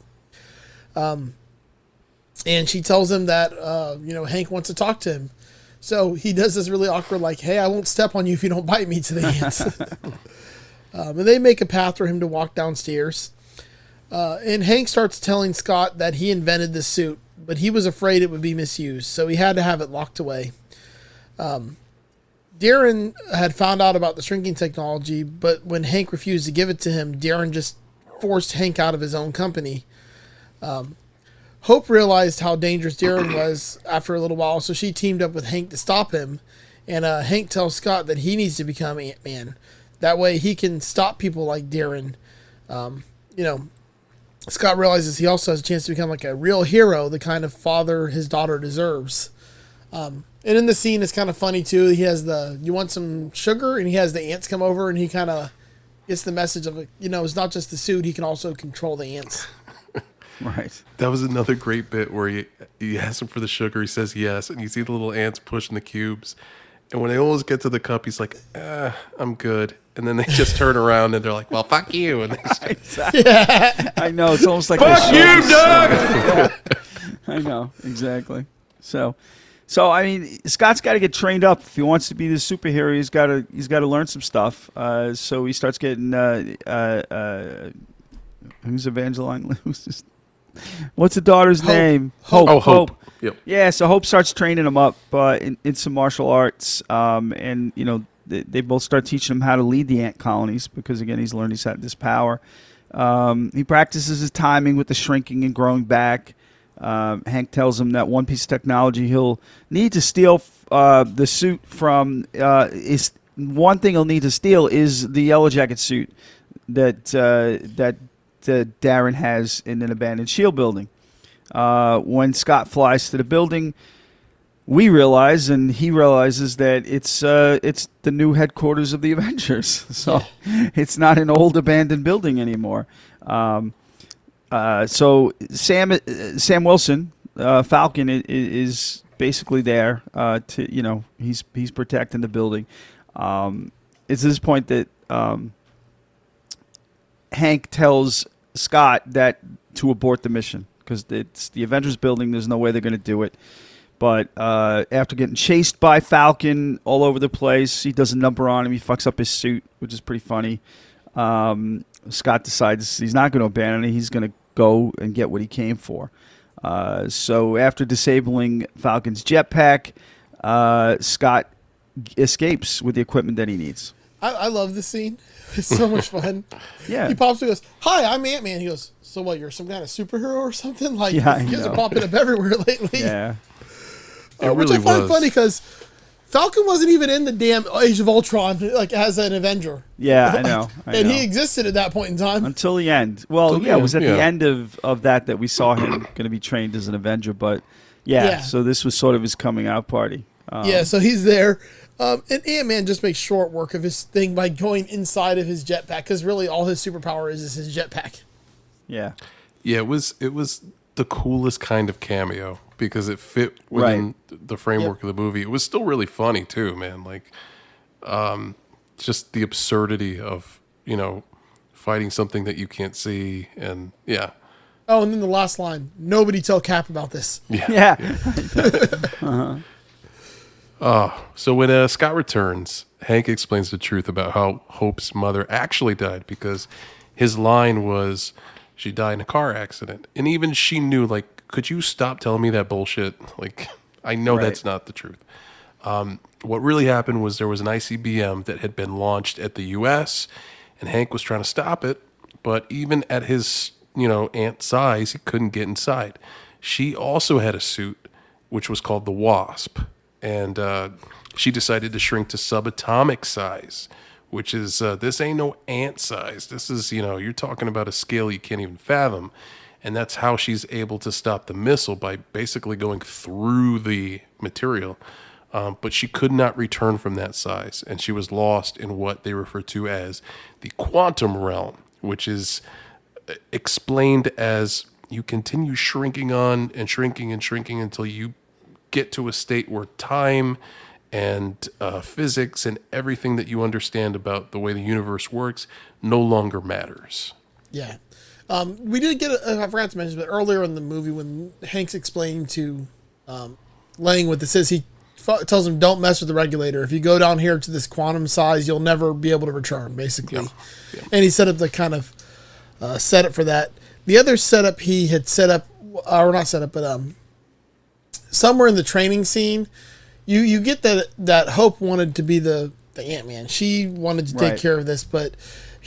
and she tells him that uh, you know Hank wants to talk to him. So he does this really awkward, like, "Hey, I won't step on you if you don't [laughs] bite me." To the ants, [laughs] um, and they make a path for him to walk downstairs. Uh, and Hank starts telling Scott that he invented the suit, but he was afraid it would be misused, so he had to have it locked away. Um, Darren had found out about the shrinking technology, but when Hank refused to give it to him, Darren just forced Hank out of his own company. Hope realized how dangerous Darren was after a little while, so she teamed up with Hank to stop him. And uh, Hank tells Scott that he needs to become Ant Man. That way he can stop people like Darren. Um, you know, Scott realizes he also has a chance to become like a real hero, the kind of father his daughter deserves. Um, and in the scene, it's kind of funny too. He has the, you want some sugar? And he has the ants come over and he kind of gets the message of, it. you know, it's not just the suit, he can also control the ants. [laughs] Right. That was another great bit where he he asks him for the sugar. He says yes, and you see the little ants pushing the cubes. And when they almost get to the cup, he's like, ah, "I'm good." And then they just turn around and they're like, "Well, fuck you!" And they start, [laughs] [laughs] I know. It's almost like fuck you, showed- Doug. I know exactly. So, so I mean, Scott's got to get trained up if he wants to be the superhero. He's got to he's got to learn some stuff. Uh, so he starts getting uh, uh, uh, who's Evangeline? [laughs] Who's this? What's the daughter's Hope. name? Hope. Oh, Hope. Yep. Yeah, so Hope starts training him up uh, in, in some martial arts, um, and you know they, they both start teaching him how to lead the ant colonies because again he's learned he's had this power. Um, he practices his timing with the shrinking and growing back. Um, Hank tells him that one piece of technology he'll need to steal uh, the suit from uh, is one thing he'll need to steal is the yellow jacket suit that uh, that uh, Darren has in an abandoned shield building. Uh, when Scott flies to the building, we realize, and he realizes that it's uh, it's the new headquarters of the [laughs] Avengers. [laughs] So it's not an old abandoned building anymore. Um, uh, so Sam uh, Sam Wilson uh, Falcon is basically there uh, to you know he's he's protecting the building. Um, it's this point that um, Hank tells Scott that to abort the mission because it's the Avengers building. There's no way they're going to do it. But after getting chased by Falcon all over the place, he does a number on him. He fucks up his suit, which is pretty funny. Um, Scott decides he's not going to abandon it. He's going to go and get what he came for. Uh, so after disabling Falcon's jetpack, uh, Scott escapes with the equipment that he needs. I, I love this scene. [laughs] It's so much fun. [laughs] Yeah. He pops and goes, "Hi, I'm Ant Man." He goes, "So what? You're some kind of superhero or something?" [laughs] Like Yeah, I you guys know. are popping up everywhere lately. Yeah. It Uh, which really I find was. funny because Falcon wasn't even in the damn Age of Ultron like as an Avenger, Yeah, I [laughs] know. I and know. he existed at that point in time. until the end. Well, Till the yeah, it was at end, the end of, of that that we saw him [coughs] going to be trained as an Avenger. But yeah, Yeah. so this was sort of his coming out party. Um, yeah, so he's there. Um, and Ant Man just makes short work of his thing by going inside of his jetpack because really all his superpower is is his jetpack. yeah, Yeah, it was it was the coolest kind of cameo because it fit within the framework of the movie. It was still really funny too, man. Like, um, just the absurdity of you know fighting something that you can't see, and yeah, Oh, and then the last line: Nobody tell Cap about this. yeah, [laughs] [laughs] So when uh, Scott returns, Hank explains the truth about how Hope's mother actually died because his line was, "She died in a car accident," and even she knew, like, could you stop telling me that bullshit? Like, I know Right. that's not the truth. Um, what really happened was there was an ICBM that had been launched at the U.S. and Hank was trying to stop it, but even at his you know ant size, he couldn't get inside. She also had a suit which was called the Wasp, and uh, she decided to shrink to subatomic size, which is uh, this ain't no ant size. This is you know you're talking about a scale you can't even fathom, and that's how she's able to stop the missile by basically going through the material. Um, but she could not return from that size, and she was lost in what they refer to as the quantum realm, which is uh, explained as you continue shrinking on and shrinking and shrinking until you get to a state where time and uh, physics and everything that you understand about the way the universe works no longer matters. Yeah. Um, we did get, a, I forgot to mention, but earlier in the movie when Hank's explaining to um, Lang what this is, he f- tells him, don't mess with the regulator. If you go down here to this quantum size, you'll never be able to return, basically. And he set up the kind of uh, setup for that. The other setup he had set up, or not set up, but um, somewhere in the training scene, you, you get that, that Hope wanted to be the, the Ant-Man. She wanted to take care of this, but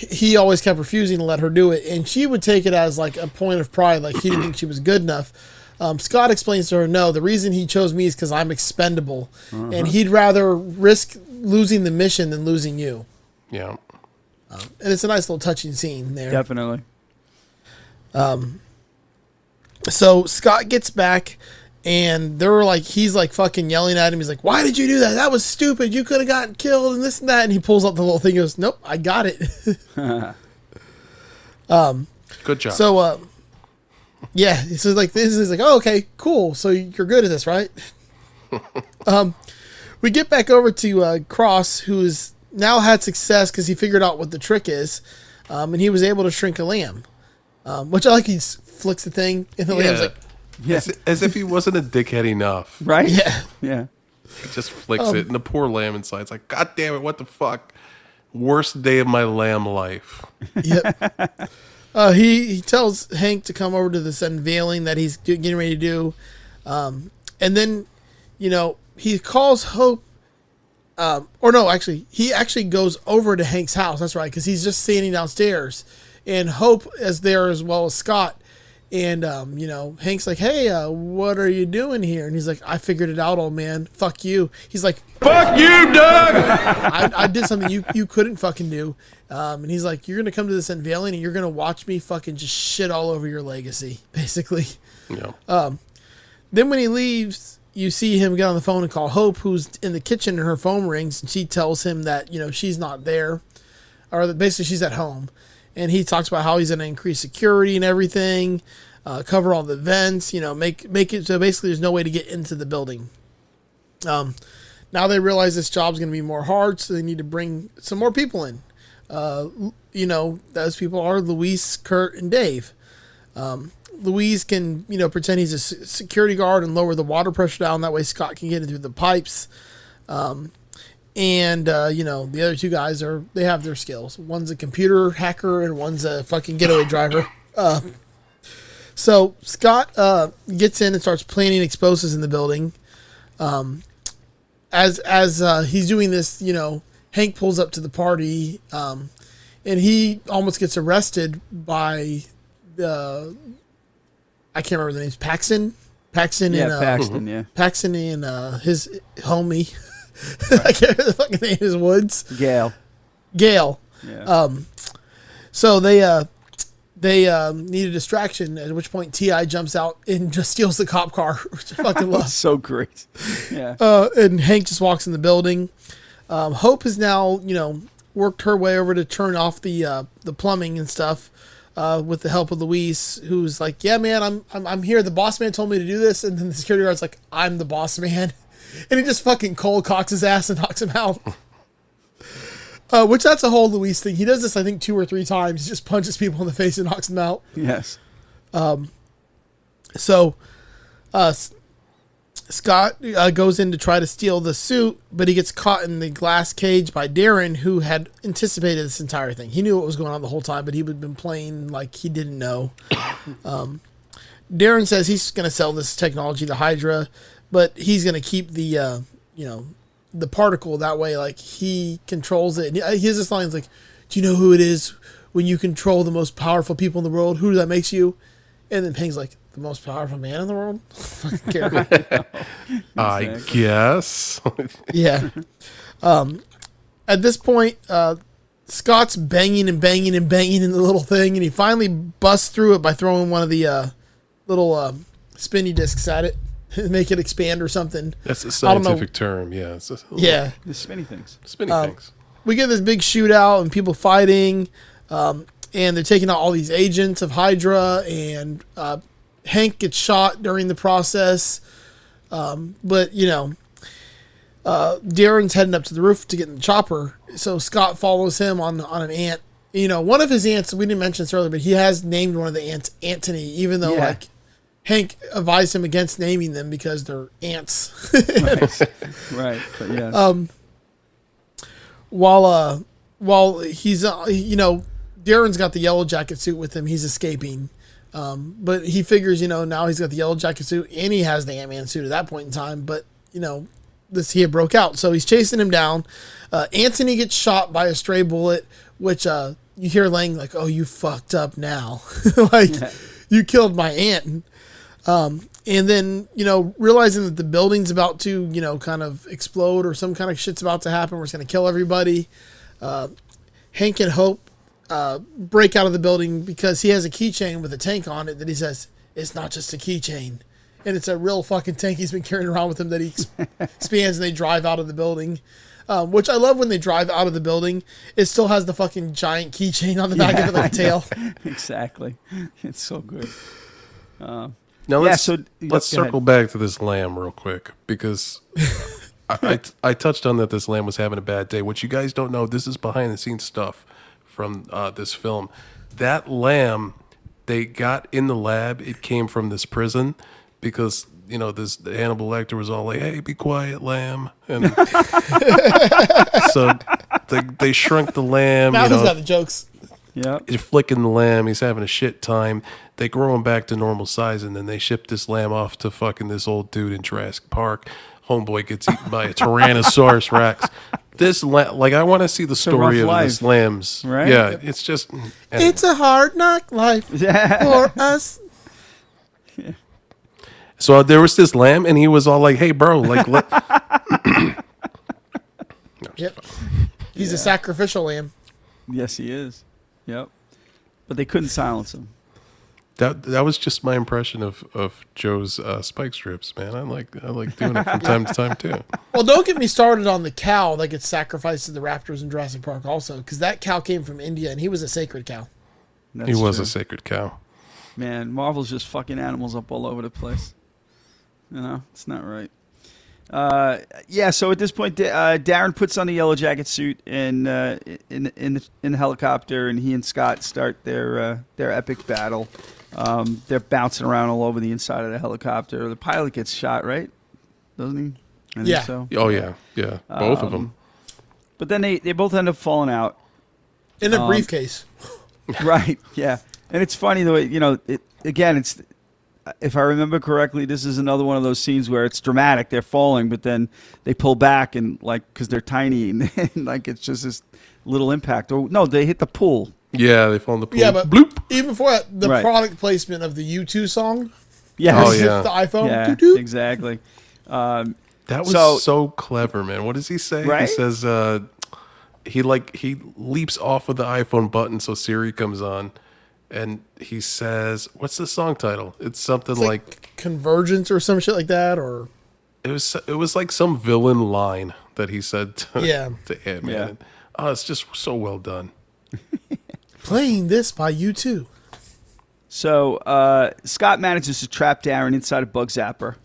he always kept refusing to let her do it, and she would take it as like a point of pride, like he didn't think she was good enough. Um, Scott explains to her, no, the reason he chose me is because I'm expendable, and he'd rather risk losing the mission than losing you. Yeah. And it's a nice little touching scene there. definitely. Um, so Scott gets back, and they're like, he's like fucking yelling at him. He's like, "Why did you do that? That was stupid. You could have gotten killed and this and that." And he pulls out the little thing. He goes, "Nope, I got it." [laughs] Good job. So, uh, yeah, so like this is like, oh, okay, cool. So you're good at this, right? [laughs] um, we get back over to uh, Cross, who has now had success because he figured out what the trick is, um, and he was able to shrink a lamb, um, which I like. He flicks the thing, and the lamb's yeah. like, Yeah, as, as if he wasn't a dickhead enough. [laughs] right. yeah. yeah. He just flicks it, and the poor lamb inside's like, God damn it, what the fuck? Worst day of my lamb life. Yep. [laughs] uh, he he tells Hank to come over to this unveiling that he's getting ready to do, um, and then, you know, he calls Hope. Um, or no, actually, he actually goes over to Hank's house. That's right, because he's just standing downstairs, and Hope is there as well as Scott. And um, you know, Hank's like, "Hey, uh, what are you doing here?" And he's like, "I figured it out, old man. Fuck you." He's like, Fuck you, Doug! [laughs] I, I did something you, you couldn't fucking do. Um, and he's like, You're to come to this unveiling and you're to watch me fucking just shit all over your legacy, [laughs] basically. yeah. Um, Then when he leaves, you see him get on the phone and call Hope, who's in the kitchen and her phone rings. And she tells him that, you know, she's not there, or that basically she's at home. And he talks about how he's going to increase security and everything, uh, cover all the vents, you know, make make it so basically there's no way to get into the building. Um, now they realize this job's going to be more hard, so they need to bring some more people in. Uh, you know, those people are Luis, Kurt, and Dave. Um, Luis can, you know, pretend he's a security guard and lower the water pressure down. That way, Scott can get into the pipes. Um, and uh, you know, the other two guys are they have their skills. One's a computer hacker and one's a fucking getaway driver. Uh, [laughs] so Scott uh, gets in and starts planting explosives in the building. Um, as as uh, he's doing this, you know, Hank pulls up to the party, um, and he almost gets arrested by the I can't remember the names. Paxton, Paxton, Yeah, and uh, Paxton. Yeah. Paxton and uh, his homie. [laughs] [laughs] I can't remember the fucking name is Woods. Gail. Gail. Yeah. Um, so they uh, they um, need a distraction. At which point T.I jumps out and [laughs] just steals the cop car, [laughs] which I fucking love. so great. Yeah. Uh, and Hank just walks in the building. Um, Hope has now, you know, worked her way over to turn off the uh, the plumbing and stuff uh, with the help of Luis, who's like, "Yeah, man, I'm, I'm I'm here. The boss man told me to do this." And then the security guard's like, "I'm the boss man," and he just fucking cold cocks his ass and [laughs] knocks him out. Uh, which that's a whole Luis thing. He does this, I think, two or three times. He just punches people in the face and knocks them out. yes. So, uh, Scott uh, goes in to try to steal the suit, but he gets caught in the glass cage by Darren, who had anticipated this entire thing. He knew what was going on the whole time, but he had been playing like he didn't know. [coughs] Um, Darren says he's going to sell this technology to Hydra, but he's going to keep the, uh, you know, the particle that way. Like he controls it. And he he has this line like, "Do you know who it is when you control the most powerful people in the world? Who that makes you?" And then Pym's like, "The most powerful man in the world." [laughs] Care. [laughs] I Exactly. guess. [laughs] yeah. Um, at this point, uh, Scott's banging and banging and banging in the little thing, and he finally busts through it by throwing one of the uh, little um spinny discs at it, [laughs] make it expand or something. That's a don't scientific term. Yeah. It's a, Yeah. The spinny things. Spinning Um, things. we get this big shootout and people fighting, um, and they're taking out all these agents of Hydra, and uh, Hank gets shot during the process. Um, but you know, uh, Darren's heading up to the roof to get in the chopper, so Scott follows him on on an ant. You know, one of his ants. We didn't mention this earlier, but he has named one of the ants Antony, even though Yeah. like. Hank advised him against naming them because they're ants. Right. [laughs] But yes. [laughs] um, while uh, while he's uh, you know, Darren's got the yellow jacket suit with him. He's escaping, um, but he figures you know now he's got the yellow jacket suit and he has the Ant Man suit at that point in time. But you know, this he had broke out, so he's chasing him down. Uh, Antony gets shot by a stray bullet, which uh, you hear Lang like, "Oh, you fucked up now, [laughs] like you killed my aunt." Um, and then you know realizing that the building's about to you know kind of explode or some kind of shit's about to happen where it's going to kill everybody uh, hank and hope uh, break out of the building because he has a keychain with a tank on it that he says it's not just a keychain and it's a real fucking tank he's been carrying around with him that he ex- [laughs] expands and they drive out of the building um, which I love when they drive out of the building. It still has the fucking giant keychain on the back of it like a [laughs] tail. [laughs] exactly. It's so good. Um, Now let's so- let's go ahead. circle back to this lamb real quick because [laughs] I, I I touched on that this lamb was having a bad day. What you guys don't know, this is behind the scenes stuff from uh, this film. That lamb they got in the lab. It came from this prison because you know this Hannibal Lecter was all like, "Hey, be quiet, lamb," and [laughs] so they they shrunk the lamb. Now you know, got the jokes? Yeah. He's flicking the lamb. He's having a shit time. They grow him back to normal size, and then they ship this lamb off to fucking this old dude in Jurassic Park. Homeboy gets eaten by a Tyrannosaurus [laughs] Rex. This la- like I want to see the story rough of this life. lambs. Right? Yeah, it's just. It's a hard knock life [laughs] for us. Yeah. [laughs] so uh, there was this lamb, and he was all like, "Hey, bro, like let." Yep. He's a sacrificial lamb. Yes, he is. Yep. But they couldn't silence him. That that was just my impression of of Joe's uh, spike strips, man. I like I like doing it from time to time too. [laughs] Well, don't get me started on the cow that gets sacrificed to the raptors in Jurassic Park, also, because that cow came from India and he was a sacred cow. That's he was true. a sacred cow. Man, Marvel's just fucking animals up all over the place. You know, it's not right. Uh, yeah, so at this point, uh, Darren puts on the yellow jacket suit and uh, in in the, in the helicopter, and he and Scott start their uh, their epic battle. Um, they're bouncing around all over the inside of the helicopter. The pilot gets shot, right? Doesn't he? I think Yeah. So. Oh yeah, yeah, both of Um, them. But then they, they both end up falling out. In a Um, briefcase. [laughs] right. Yeah. And it's funny the way you know. It, again, it's if I remember correctly, this is another one of those scenes where it's dramatic. They're falling, but then they pull back and like because they're tiny [laughs] and, like it's just this little impact. Or no, they hit the pool. Yeah, they fall in the pool. Yeah, but bloop. even before that, the Right. product placement of the U2 song. [laughs] Yeah. Oh, yeah. The iPhone. Yeah. Doo-doo. Exactly. Um, That was So- so, clever, man. What does he say? Right? He says uh, he like he leaps off of the iPhone button so Siri comes on, and he says, "What's the song title?" It's something It's like, like, convergence or some shit like that, or it was it was like some villain line that he said to, Yeah. [laughs] to Ant Man. Yeah. Oh, it's just so well done. [laughs] playing this by U2. So uh, Scott manages to trap Darren inside a bug zapper,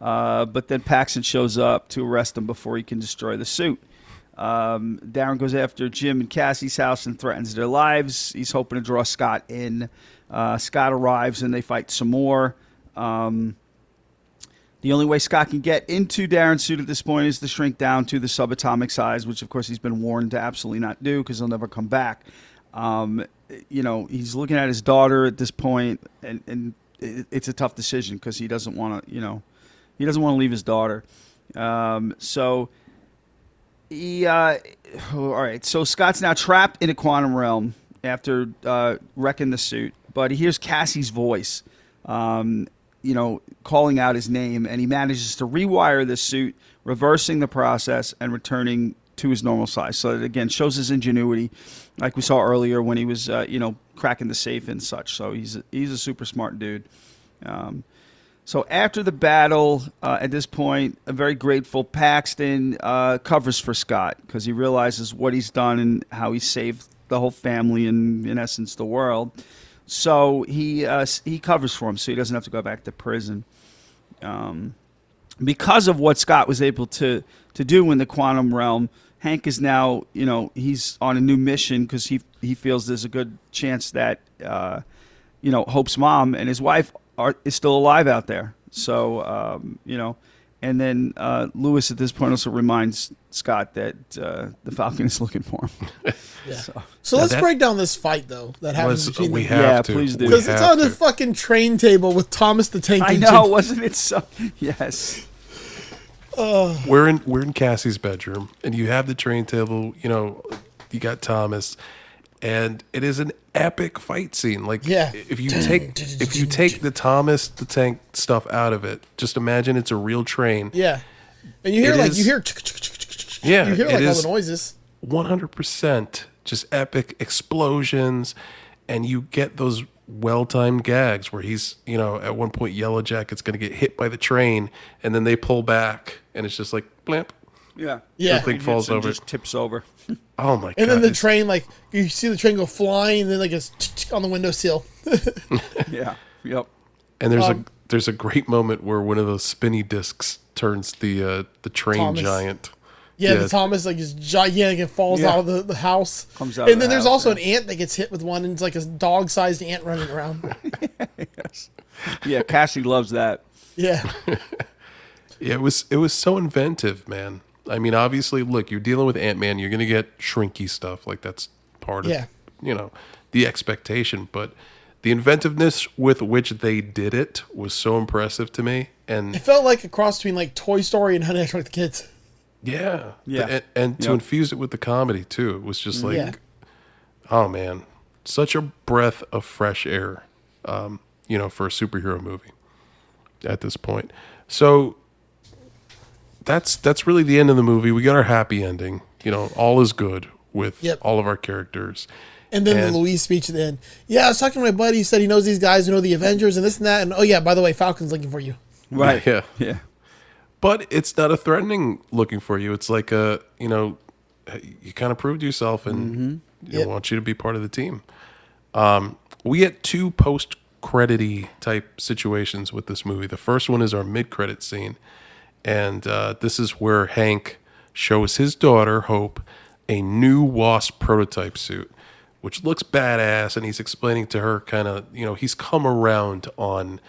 uh, but then Paxton shows up to arrest him before he can destroy the suit. Um, Darren goes after Jim and Cassie's house and threatens their lives. He's hoping to draw Scott in. Uh, Scott arrives and they fight some more. Um, the only way Scott can get into Darren's suit at this point is to shrink down to the subatomic size, which of course he's been warned to absolutely not do because he'll never come back. Um, you know, he's looking at his daughter at this point, and, and it, it's a tough decision because he doesn't want to, you know, he doesn't want to leave his daughter. Um, so he, uh, all right. So Scott's now trapped in a quantum realm after uh, wrecking the suit, but he hears Cassie's voice, um, you know, calling out his name, and he manages to rewire the suit, reversing the process and returning to his normal size. So it again shows his ingenuity, like we saw earlier when he was, uh, you know, cracking the safe and such. So he's he's a super smart dude. Um, so after the battle, uh, at this point, a very grateful Paxton uh, covers for Scott because he realizes what he's done and how he saved the whole family and, in essence, the world. So he uh, he covers for him, so he doesn't have to go back to prison. Um, because of what Scott was able to to do in the quantum realm, Hank is now you know he's on a new mission because he he feels there's a good chance that uh, you know Hope's mom and his wife are is still alive out there. So um, you know, and then uh, Luis at this point also reminds Scott that uh, the Falcon is looking for him. [laughs] Yeah. So, So let's that- break down this fight though that happens Was- between we them. have Yeah, to. please do. Because it's have on the fucking train table with Thomas the Tank. I Engine. know, wasn't it so? [laughs] Yes. we're in we're in Cassie's bedroom, and you have the train table. You know, you got Thomas, and it is an epic fight scene. Like, Yeah. if you take if you take the Thomas the Tank stuff out of it, just imagine it's a real train. Yeah, and you hear It like is- you hear Yeah, you hear like all the noises. One hundred percent, just epic explosions, and you get those well timed gags where he's, you know, at one point Yellow Jacket's going to get hit by the train, and then they pull back, and it's just like blimp. Yeah. Yeah. The thing falls over. Just tips over. [laughs] Oh my god! And then the train, like you see the train go flying, and then like it's [laughs] on the windowsill. [laughs] yeah. Yep. And there's Um, a there's a great moment where one of those spinny discs turns the uh, the train Thomas. giant. Yeah, Yeah. the Thomas like is gigantic and falls Yeah. out of the, the house. Comes out of and then the there's house, also yeah. an ant that gets hit with one, and it's like a dog-sized ant running around. yes. Yeah, Cassie loves that. yeah, Yeah, it was it was so inventive, man. I mean, obviously, look, you're dealing with Ant Man. You're gonna get shrinky stuff, like that's part of Yeah. you know the expectation. But the inventiveness with which they did it was so impressive to me. And it felt like a cross between like Toy Story and Honey I Shrunk the Kids. Yeah. Yeah. And, and to Yep. infuse it with the comedy too. It was just like, Yeah. oh man, such a breath of fresh air, um, you know, for a superhero movie at this point. So that's that's really the end of the movie. We got our happy ending. You know, all is good with Yep. all of our characters. And then And- the Luis speech at the end. Yeah, I was talking to my buddy. He said he knows these guys who know the Avengers and this and that. And oh yeah, by the way, Falcon's looking for you. Right. [laughs] Yeah. Yeah. But it's not a threatening looking for you. It's like a, you know, you kind of proved yourself and Mm-hmm. you Yep. want you to be part of the team. Um, we get two post credity type situations with this movie. The first one is our mid credit scene. And uh, this is where Hank shows his daughter, Hope, a new Wasp prototype suit, which looks badass. And he's explaining to her kind of, you know, he's come around on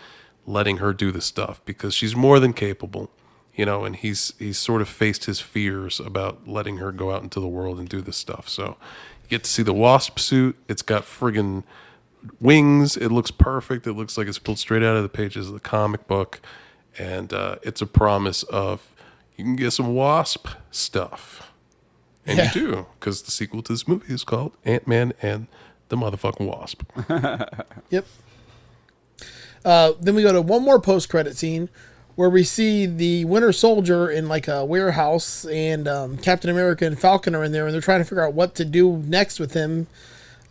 letting her do the stuff because she's more than capable, you know, and he's he's sort of faced his fears about letting her go out into the world and do this stuff. So you get to see the Wasp suit. It's got friggin' wings. It looks perfect. It looks like it's pulled straight out of the pages of the comic book, and uh, it's a promise of you can get some Wasp stuff, and Yeah. you do because the sequel to this movie is called Ant Man and the motherfucking Wasp. [laughs] Yep. Uh, then we go to one more post credit scene. where we see the Winter Soldier in like a warehouse, and um, Captain America and Falcon are in there, and they're trying to figure out what to do next with him.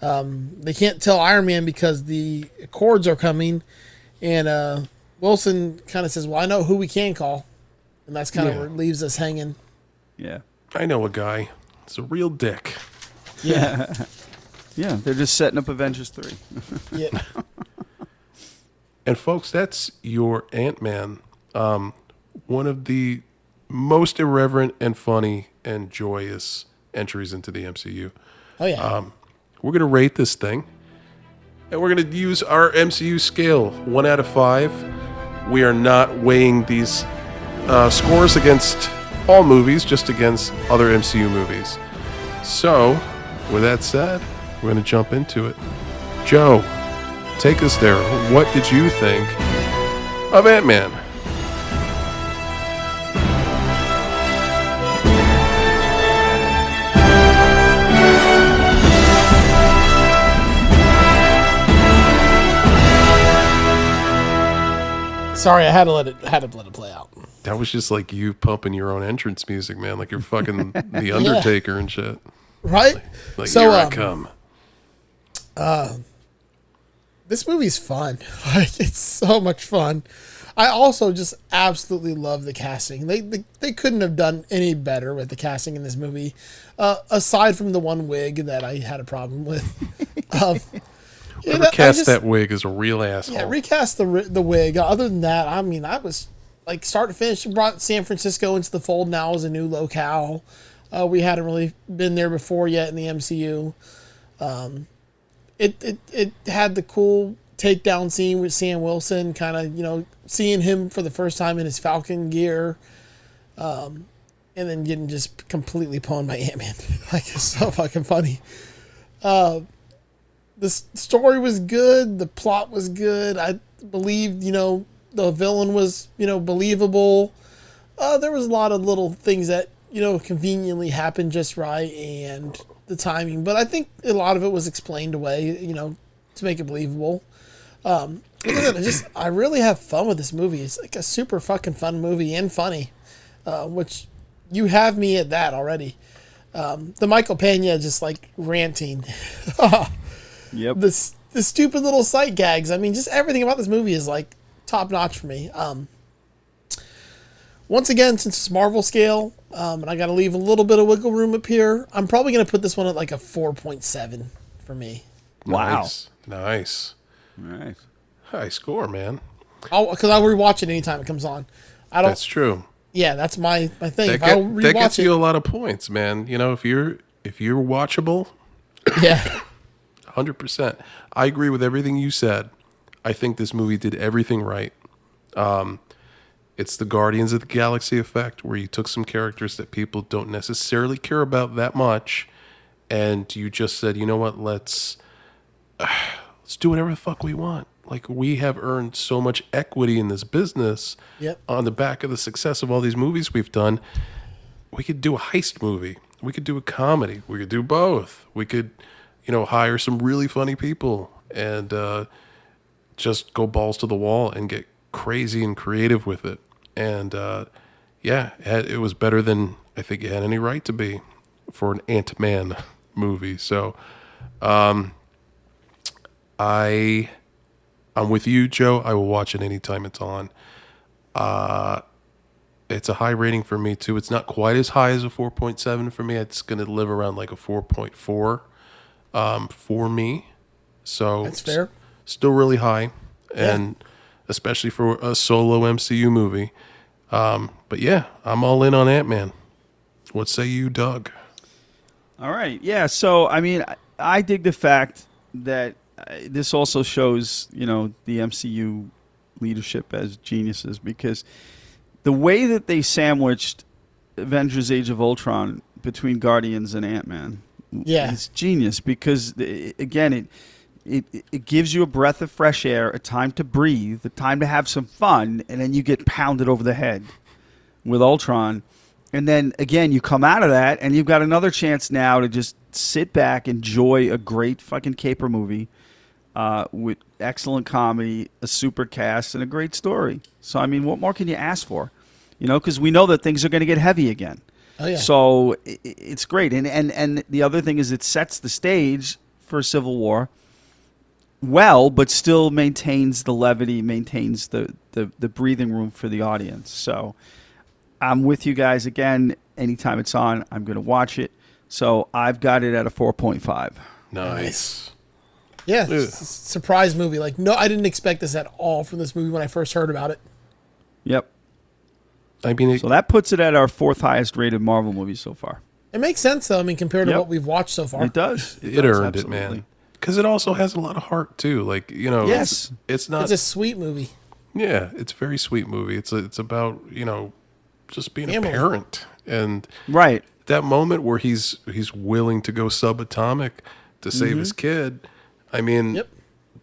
Um, they can't tell Iron Man because the cords are coming, and uh, Wilson kind of says, "Well, I know who we can call," and that's kind of Yeah. where it leaves us hanging. Yeah. I know a guy. It's a real dick. Yeah, [laughs] Yeah, they're just setting up Avengers 3. [laughs] yeah, And folks, that's your Ant Man. Um, one of the most irreverent and funny and joyous entries into the MCU. oh yeah. Um, We're gonna rate this thing, and we're gonna use our MCU scale, one out of five. We are not weighing these uh, scores against all movies, just against other MCU movies. So, with that said, we're gonna jump into it. Joe, take us there. What did you think of Ant Man? Sorry, I had to let it had to let it play out. That was just like you pumping your own entrance music, man. Like you're fucking [laughs] the Undertaker and shit. Right? Like So, here I um, come. this movie's fun. [laughs] Like it's so much fun. I also just absolutely love the casting. They they, they couldn't have done any better with the casting in this movie, uh, aside from the one wig that I had a problem with. [laughs] um, yeah, Whoever that- just- that wig is a real asshole. Yeah, recast the the wig. Other than that, I mean, I was like start to finish. Brought San Francisco into the fold now as a new locale. Uh, we hadn't really been there before yet in the MCU. Um, it, it it had the cool takedown scene with Sam Wilson, kind of you know seeing him for the first time in his Falcon gear, um, and then getting just completely pwned by Ant Man. [laughs] like it's so fucking funny. Uh, the story was good. The plot was good. I believed, you know, the villain was, you know, believable. Uh, there was a lot of little things that, you know, conveniently happened just right and the timing. But I think a lot of it was explained away, you know, to make it believable. Um, [clears throat] I just, I really have fun with this movie. It's like a super fucking fun movie and funny, uh, which you have me at that already. Um, the Michael Pena just like ranting. [laughs] Yep. the the stupid little sight gags. I mean, just everything about this movie is like top notch for me. Um, once again, since it's Marvel scale, um, and I got to leave a little bit of wiggle room up here, I'm probably going to put this one at like a 4.7 for me. Wow. Nice. Nice. Right. High score, man. I'll because I'll rewatch it anytime it comes on. I don't. That's true. yeah, that's my my thing. That, If I'll get, that gets it, you a lot of points, man. You know, if you're if you're watchable, yeah, [coughs] [laughs] hundred percent. I agree with everything you said. I think this movie did everything right. Um, it's the Guardians of the Galaxy effect, where you took some characters that people don't necessarily care about that much, and you just said, you know what, let's [sighs] let's do whatever the fuck we want. Like we have earned so much equity in this business Yep. on the back of the success of all these movies we've done. We could do a heist movie. We could do a comedy. We could do both. We could, you know, hire some really funny people and uh, just go balls to the wall and get crazy and creative with it. And uh, yeah, it, was better than I think it had any right to be for an Ant Man [laughs] movie. So, um, I, I'm with you, Joe. I will watch it anytime it's on. Uh, it's a high rating for me too. It's not quite as high as a 4.7 for me. It's going to live around like a 4.4 um, for me. So That's fair. s- still really high, and especially for a solo MCU movie. Um, but yeah, I'm all in on Ant Man. What say you, Doug? All right. Yeah. So, I mean, I, I dig the fact that uh, this also shows, you know, the MCU leadership as geniuses because the way that they sandwiched Avengers Age of Ultron between Guardians and Ant Man Yeah. it's genius because, again, it, it, it gives you a breath of fresh air, a time to breathe, a time to have some fun, and then you get pounded over the head with Ultron. And then again, you come out of that, and you've got another chance now to just sit back, enjoy a great fucking caper movie uh, with excellent comedy, a super cast, and a great story. So I mean, what more can you ask for? You know, because we know that things are going to get heavy again. Oh, yeah. So i- i it's great, and and and the other thing is it sets the stage for Civil War well, but still maintains the levity, maintains the, the, the breathing room for the audience. So I'm with you guys again. Anytime it's on, I'm going to watch it. So I've got it at a 4.5. Nice. Yeah, Ugh. surprise movie. Like, no, I didn't expect this at all from this movie when I first heard about it. Yep. I mean, it, So that puts it at our fourth highest rated Marvel movie so far. It makes sense though. I mean, compared to Yep. what we've watched so far. It does. it, does, earned it, man. Because it also has a lot of heart too. Like you know, Yes. it's, it's not. It's a sweet movie. yeah, it's a very sweet movie. It's a, it's about you know, just being Family. a parent and Right. that moment where he's he's willing to go subatomic to save Mm-hmm. his kid. I mean, Yep.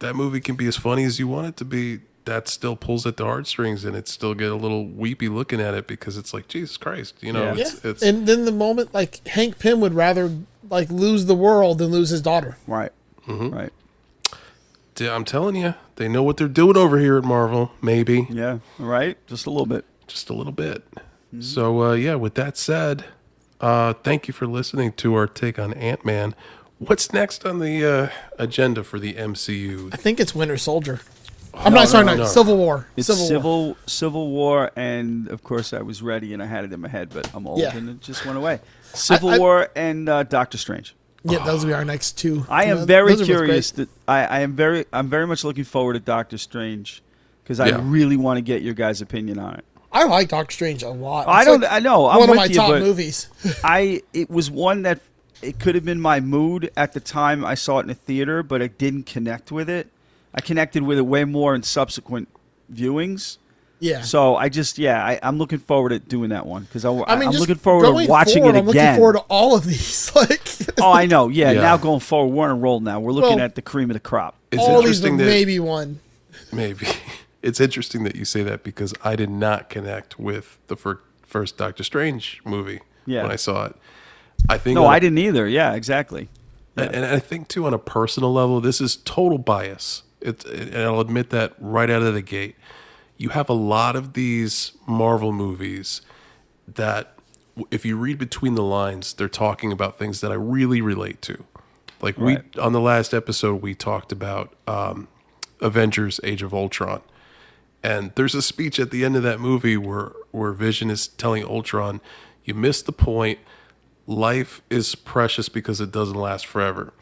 that movie can be as funny as you want it to be. That still pulls at the heartstrings, and it still get a little weepy looking at it because it's like Jesus Christ, you know. Yeah. Yeah, It's, it's and then the moment like Hank Pym would rather like lose the world than lose his daughter. Right. Mm-hmm. Right. I'm telling you, they know what they're doing over here at Marvel. Maybe Yeah. Right. Just a little bit. just a little bit. So uh, yeah, with that said, uh, thank you for listening to our take on Ant Man. What's next on the uh, agenda for the MCU? I think it's Winter Soldier. I'm not sorry, no, no, no. Civil War. It's Civil, civil, War. civil War, and of course I was ready and I had it in my head, but I'm old Yeah. and it just went away. Civil I- War and uh, Doctor Strange. Yeah, those will be our next two. I am know, very those are both curious. That I, I am very, I'm very much looking forward to Doctor Strange because I Yeah. really want to get your guys' opinion on it. I like Doctor Strange a lot. I don't, like I know, I'm one of with my you, top but movies. [laughs] I, it was one that it could have been my mood at the time I saw it in the theater, but I didn't connect with it. I connected with it way more in subsequent viewings. yeah. So I just, yeah, I, I'm looking forward to doing that one because I, I mean, am just looking forward to watching forward, it I'm again. looking forward to all of these. [laughs] like oh, I know. Yeah, Yeah. now going forward, we're on a roll now. We're looking Well, at the cream of the crop. It's all these, interesting but that maybe one. maybe [laughs] it's interesting that you say that because I did not connect with the fir- first Doctor Strange movie Yeah. when I saw it. I think No, on a- I didn't either. Yeah, exactly. And, and I think too, on a personal level, this is total bias. It's, and I'll admit that right out of the gate. You have a lot of these Marvel movies that, if you read between the lines, they're talking about things that I really relate to. Like Right. we on the last episode, we talked about um, Avengers: Age of Ultron, and there's a speech at the end of that movie where where Vision is telling Ultron, "You missed the point. Life is precious because it doesn't last forever."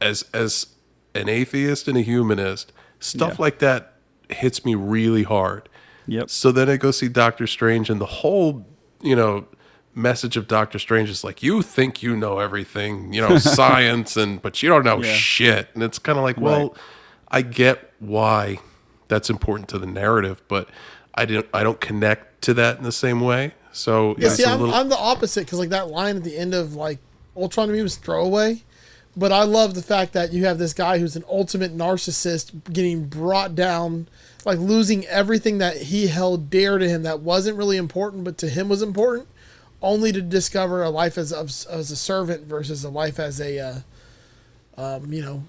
As as an atheist and a humanist, stuff Yeah. like that hits me really hard. Yep. So then I go see Doctor Strange, and the whole, you know, message of Doctor Strange is like, you think you know everything, you know, [laughs] science, and but you don't know Yeah. shit. And it's kind of like, well, Right. I get why that's important to the narrative, but I didn't, I don't connect to that in the same way. So Yeah, it's see, a I'm, little, I'm the opposite because like that line at the end of like Ultron to me was throwaway, but I love the fact that you have this guy who's an ultimate narcissist getting brought down, like losing everything that he held dear to him that wasn't really important, but to him was important, only to discover a life as as, as a servant versus a life as a, uh, um, you know,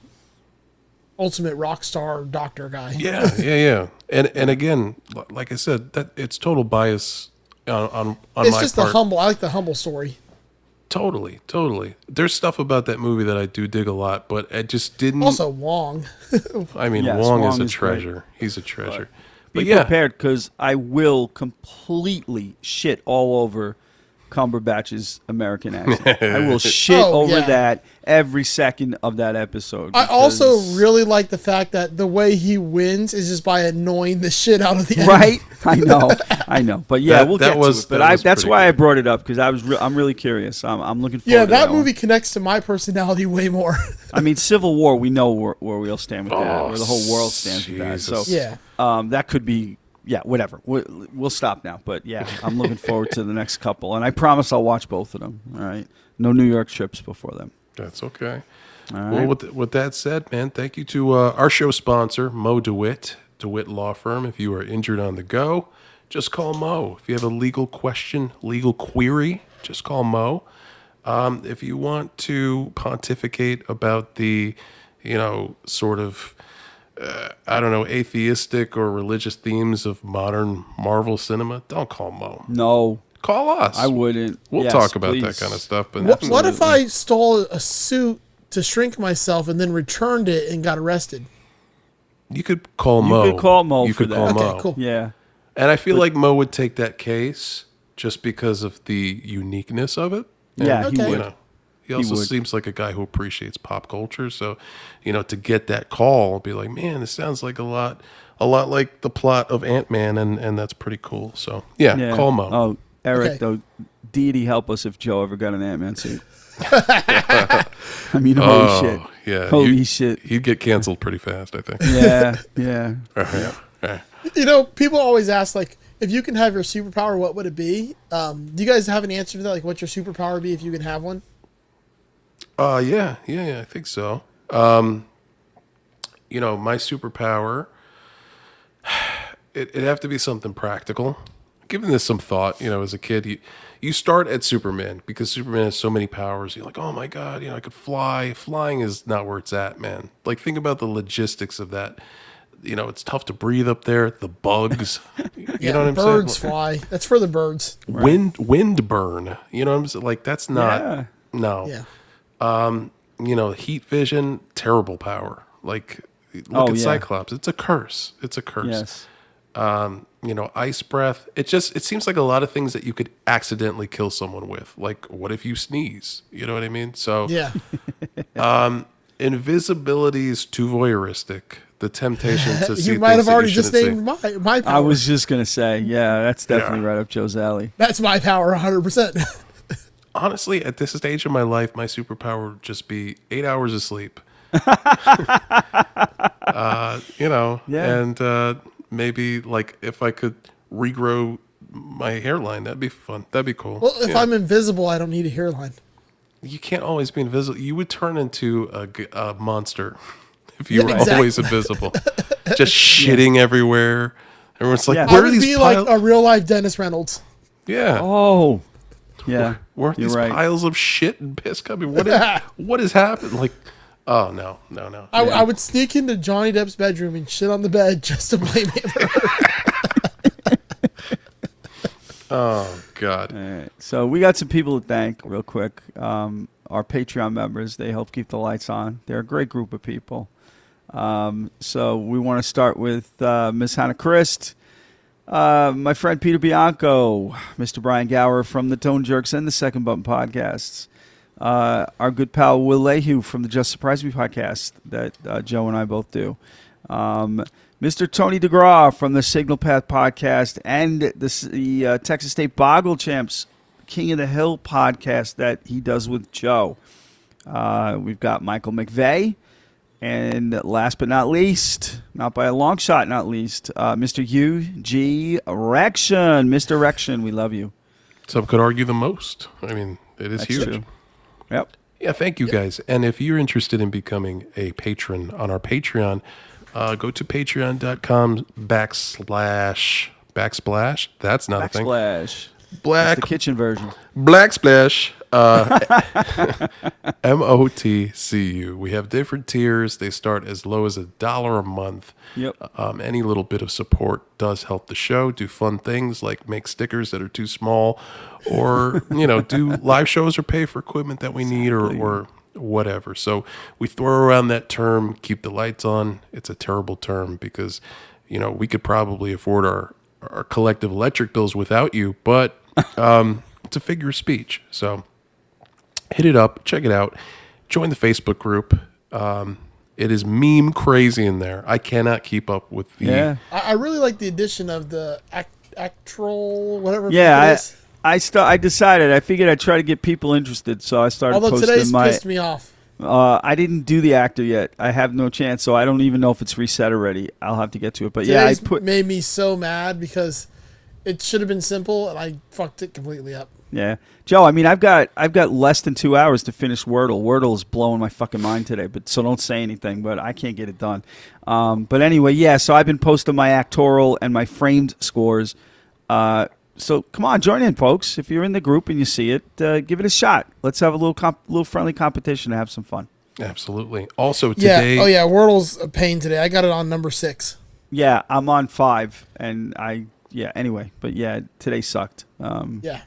ultimate rock star doctor guy. yeah, yeah, yeah. And and again, like I said, that it's total bias on on, on it's my just part. the humble. I like the humble story. Totally, totally. There's stuff about that movie that I do dig a lot, but it just didn't. Also, Wong. [laughs] I mean, Yes, Wong, Wong is a is great. treasure. He's a treasure. Be But yeah, prepared because I will completely shit all over Cumberbatch's American accent. I will [laughs] shit Oh, over yeah. that every second of that episode. I also really like the fact that the way he wins is just by annoying the shit out of the enemy. right. [laughs] I know, I know, but yeah, That- we'll that get was- to it. But that I, was that's pretty why I brought it up because I was re- I'm really curious. I'm, I'm looking forward. Yeah, to that one. movie connects to my personality way more. [laughs] I mean, Civil War. We know where, where we all stand with that, Oh, where the whole world stands with that. So yeah. um, that could be yeah, whatever. We'll, we'll stop now. But yeah, I'm looking forward to the next couple, and I promise I'll watch both of them. All right, no New York trips before them. that's okay. All Well, with, with that said, man, thank you to uh, our show sponsor, Mo DeWitt, DeWitt Law Firm. If you are injured on the go, just call Mo. If you have a legal question, legal query, just call Mo. Um, if you want to pontificate about the, you know, sort of, uh, I don't know, atheistic or religious themes of modern Marvel cinema, don't call Mo. No, Call us. I wouldn't. We'll Yes, talk about please. that kind of stuff. But What, what if I stole a suit to shrink myself and then returned it and got arrested? you could call You Mo. You could call Mo You for could that. call Okay, Mo. cool. Yeah. And I feel like Mo would take that case just because of the uniqueness of it. And, Yeah, he you would. know, he also would. seems like a guy who appreciates pop culture. So, you know, to get that call, be like, man, this sounds like a lot, a lot like the plot of Ant Man, and and that's pretty cool. So, yeah, Yeah. call Mo. Oh, Eric, Okay. though, deity help us if Joe ever got an Ant Man suit. [laughs] [laughs] I mean, holy Oh, shit. yeah, Holy you- shit. He'd get canceled pretty fast, I think. Yeah, yeah. [laughs] Yeah. Yeah. You know, people always ask like, if you can have your superpower, what would it be? Um, do you guys have an answer to that? Like, what's your superpower be if you can have one? Uh yeah, yeah, yeah, I think so. Um you know, my superpower [sighs] it, it'd have to be something practical. Giving this some thought, you know, as a kid, you you start at Superman because Superman has so many powers. You're like, oh my god, you know, I could fly. Flying is not where it's at, man. Like, think about the logistics of that. You know, it's tough to breathe up there. The bugs, [laughs] you know what I'm birds saying? Birds fly. That's for the birds. Wind, wind burn. You know what I'm saying? Like, that's not. Yeah. No Yeah. You know, heat vision, terrible power. Like, look Oh, at yeah. Cyclops. It's a curse. It's a curse. Yes. You know, ice breath. It just, it seems like a lot of things that you could accidentally kill someone with. Like, what if you sneeze? You know what I mean? So, Yeah. [laughs] um invisibility is too voyeuristic. The temptation to [laughs] see you might have already just named see. my, my power. I was just going to say, yeah, that's definitely Yeah. right up Joe's alley. That's my power 100%. [laughs] Honestly, at this stage of my life, my superpower would just be eight hours of sleep. [laughs] uh, you know, Yeah. and uh, maybe like if I could regrow my hairline, that'd be fun. That'd be cool. well, if Yeah. I'm invisible, I don't need a hairline. you can't always be invisible. You would turn into a monster [laughs] if you Yeah, were exactly. always invisible, [laughs] just shitting everywhere. Everyone's like, Yeah. I "Where are would these be piles?" like a real life Dennis Reynolds. yeah, Oh, yeah. where you're these right. piles of shit and piss coming? What is, [laughs] what has happened? Like, oh no, no, no. I, I would sneak into Johnny Depp's bedroom and shit on the bed [laughs] just to blame him. [laughs] oh God. All right. So we got some people to thank real quick. Um, our Patreon members, they help keep the lights on. They're a great group of people. Um, so we want to start with uh, Miss Hannah Christ, uh, my friend Peter Bianco, Mr. Brian Gower from the Tone Jerks and the Second Button podcasts, uh, our good pal Will Lehue from the Just Surprise Me podcast that uh, Joe and I both do. Um, Mr. Tony DeGraw from the Signal Path podcast and the, the uh, Texas State Boggle Champs King of the Hill podcast that he does with Joe. Uh, we've got Michael McVeigh. And last but not least, not by a long shot, not least, uh, Mr. U.G. Erection. Mr. Erection, we love you. Some could argue the most. I mean, it is That's huge. true. Yep. Yeah, thank you guys. And if you're interested in becoming a patron on our Patreon, uh, go to patreon.com backslash backsplash. That's not a thing. Backsplash. Black The kitchen version. Black Splash. Uh, [laughs] M O T C U. We have different tiers. They start as low as a dollar a month. Yep. Um, any little bit of support does help the show. Do fun things like make stickers that are too small, or [laughs] you know, do live shows or pay for equipment that we need, or or whatever. So we throw around that term. Keep the lights on. It's a terrible term because you know we could probably afford our our collective electric bills without you, but um, it's a figure of speech. So hit it up, check it out, join the Facebook group. Um, it is meme crazy in there. I cannot keep up with the. Yeah. I, I really like the addition of the act, Actorle, whatever. Yeah, it I, is. I, st- I decided, I figured I'd try to get people interested, so I started Although posting today's my. pissed me off. Uh, I didn't do the actor yet. I have no chance, so I don't even know if it's reset already. I'll have to get to it. But yeah, I Today's put. made me so mad because it should have been simple and I fucked it completely up. Yeah, Joe. I mean, I've got I've got less than two hours to finish Wordle. Wordle is blowing my fucking mind today. But so don't say anything. But I can't get it done. Um, but anyway, yeah. So I've been posting my Actorle and my framed scores. Uh, so come on, join in, folks. If you're in the group and you see it, uh, give it a shot. Let's have a little comp- little friendly competition to have some fun. Absolutely. Also Yeah. today, Oh yeah. Wordle's a pain today. I got it on number six. Yeah, I'm on five, and I yeah. Anyway, but yeah, today sucked. Um, Yeah.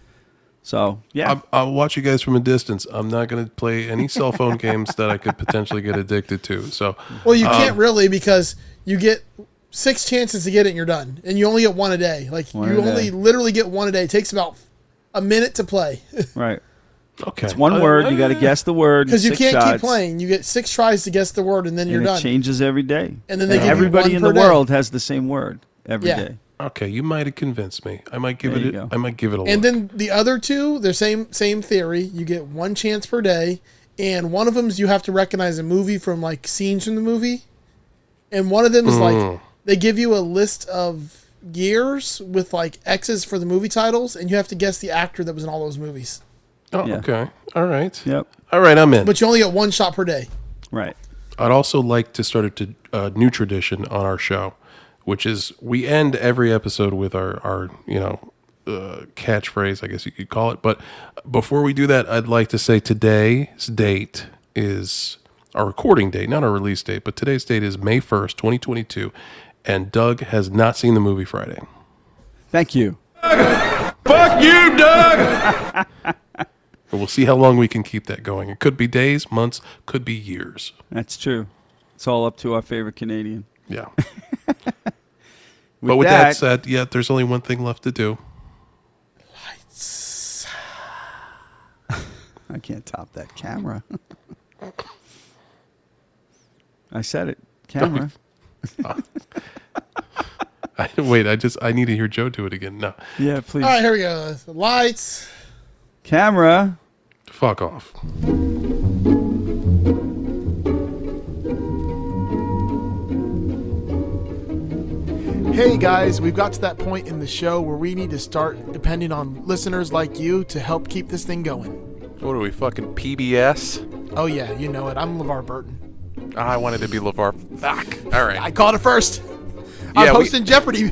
so yeah, I'll, I'll watch you guys from a distance. I'm not going to play any cell phone [laughs] games that I could potentially get addicted to. So, Well, you Um, can't really because you get six chances to get it and you're done, and you only get one a day. Like One you a only day. literally get one a day. It takes about a minute to play [laughs] right. okay. It's one Uh, word. You got to uh, guess the word because you can't keep playing. You get six tries to guess the word, and then you're and it done. changes every day. And then they give you everybody one in per the day. world has the same word every day. Yeah. Okay, you might have convinced me. I might give There it. go. A, I might give it a And look. then the other two, they're same same theory. You get one chance per day, and one of them is you have to recognize a movie from like scenes from the movie, and one of them is Mm. like they give you a list of years with like X's for the movie titles, and you have to guess the actor that was in all those movies. oh, yeah. okay. All right. Yep. All right. I'm in. But you only get one shot per day. Right. I'd also like to start a t- a new tradition on our show, which is we end every episode with our, our you know, uh, catchphrase, I guess you could call it. But before we do that, I'd like to say today's date is our recording date, not our release date, but today's date is May 1st, 2022. And Doug has not seen the movie Friday. Thank you. Fuck you, Doug! [laughs] but we'll see how long we can keep that going. It could be days, months, could be years. That's true. It's all up to our favorite Canadian. Yeah. [laughs] but with that, said, yeah, there's only one thing left to do. Lights. [laughs] I can't top that camera. I said it. Camera. I, [laughs] wait, I just I need to hear Joe do it again. No, yeah, please. All right, here we go. Lights. Camera. fuck off. Hey guys, we've got to that point in the show where we need to start depending on listeners like you to help keep this thing going. What are we fucking PBS? Oh yeah, you know it. I'm LeVar Burton. I wanted to be LeVar. Fuck. All right. I called it first. Yeah, I'm we- hosting Jeopardy.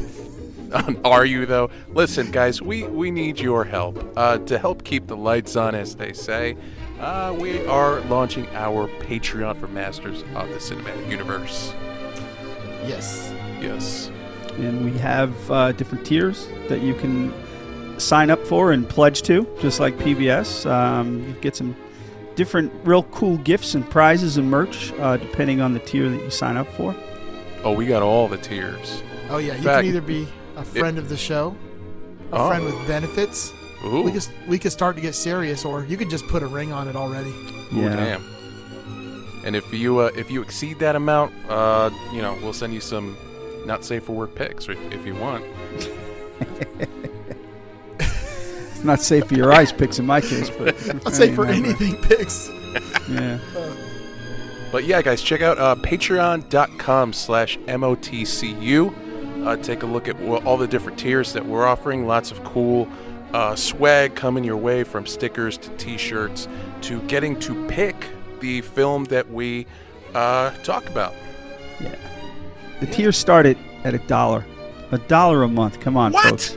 [laughs] Are you though? Listen, guys, we we need your help uh, to help keep the lights on, as they say. Uh, we are launching our Patreon for Masters of the Cinematic Universe. Yes. Yes. And we have uh, different tiers that you can sign up for and pledge to, just like PBS. Um, you get some different, real cool gifts and prizes and merch, uh, depending on the tier that you sign up for. Oh, we got all the tiers. Oh yeah, you Fact- can either be a friend of the show, a Oh. friend with benefits. Ooh. We could we could start to get serious, or you could just put a ring on it already. Ooh, damn. And if you uh, if you exceed that amount, uh, you know, we'll send you some not safe for work pics if, if you want. [laughs] It's not safe for your eyes picks in my case, but [laughs] I'll say for Yeah, anything picks. [laughs] Yeah. But yeah, guys, check out uh, patreon.com slash MOTCU. Uh, take a look at all the different tiers that we're offering. Lots of cool uh, swag coming your way from stickers to t-shirts to getting to pick the film that we uh, talk about. Yeah. The tiers started at a dollar. A dollar a month. Come on, folks.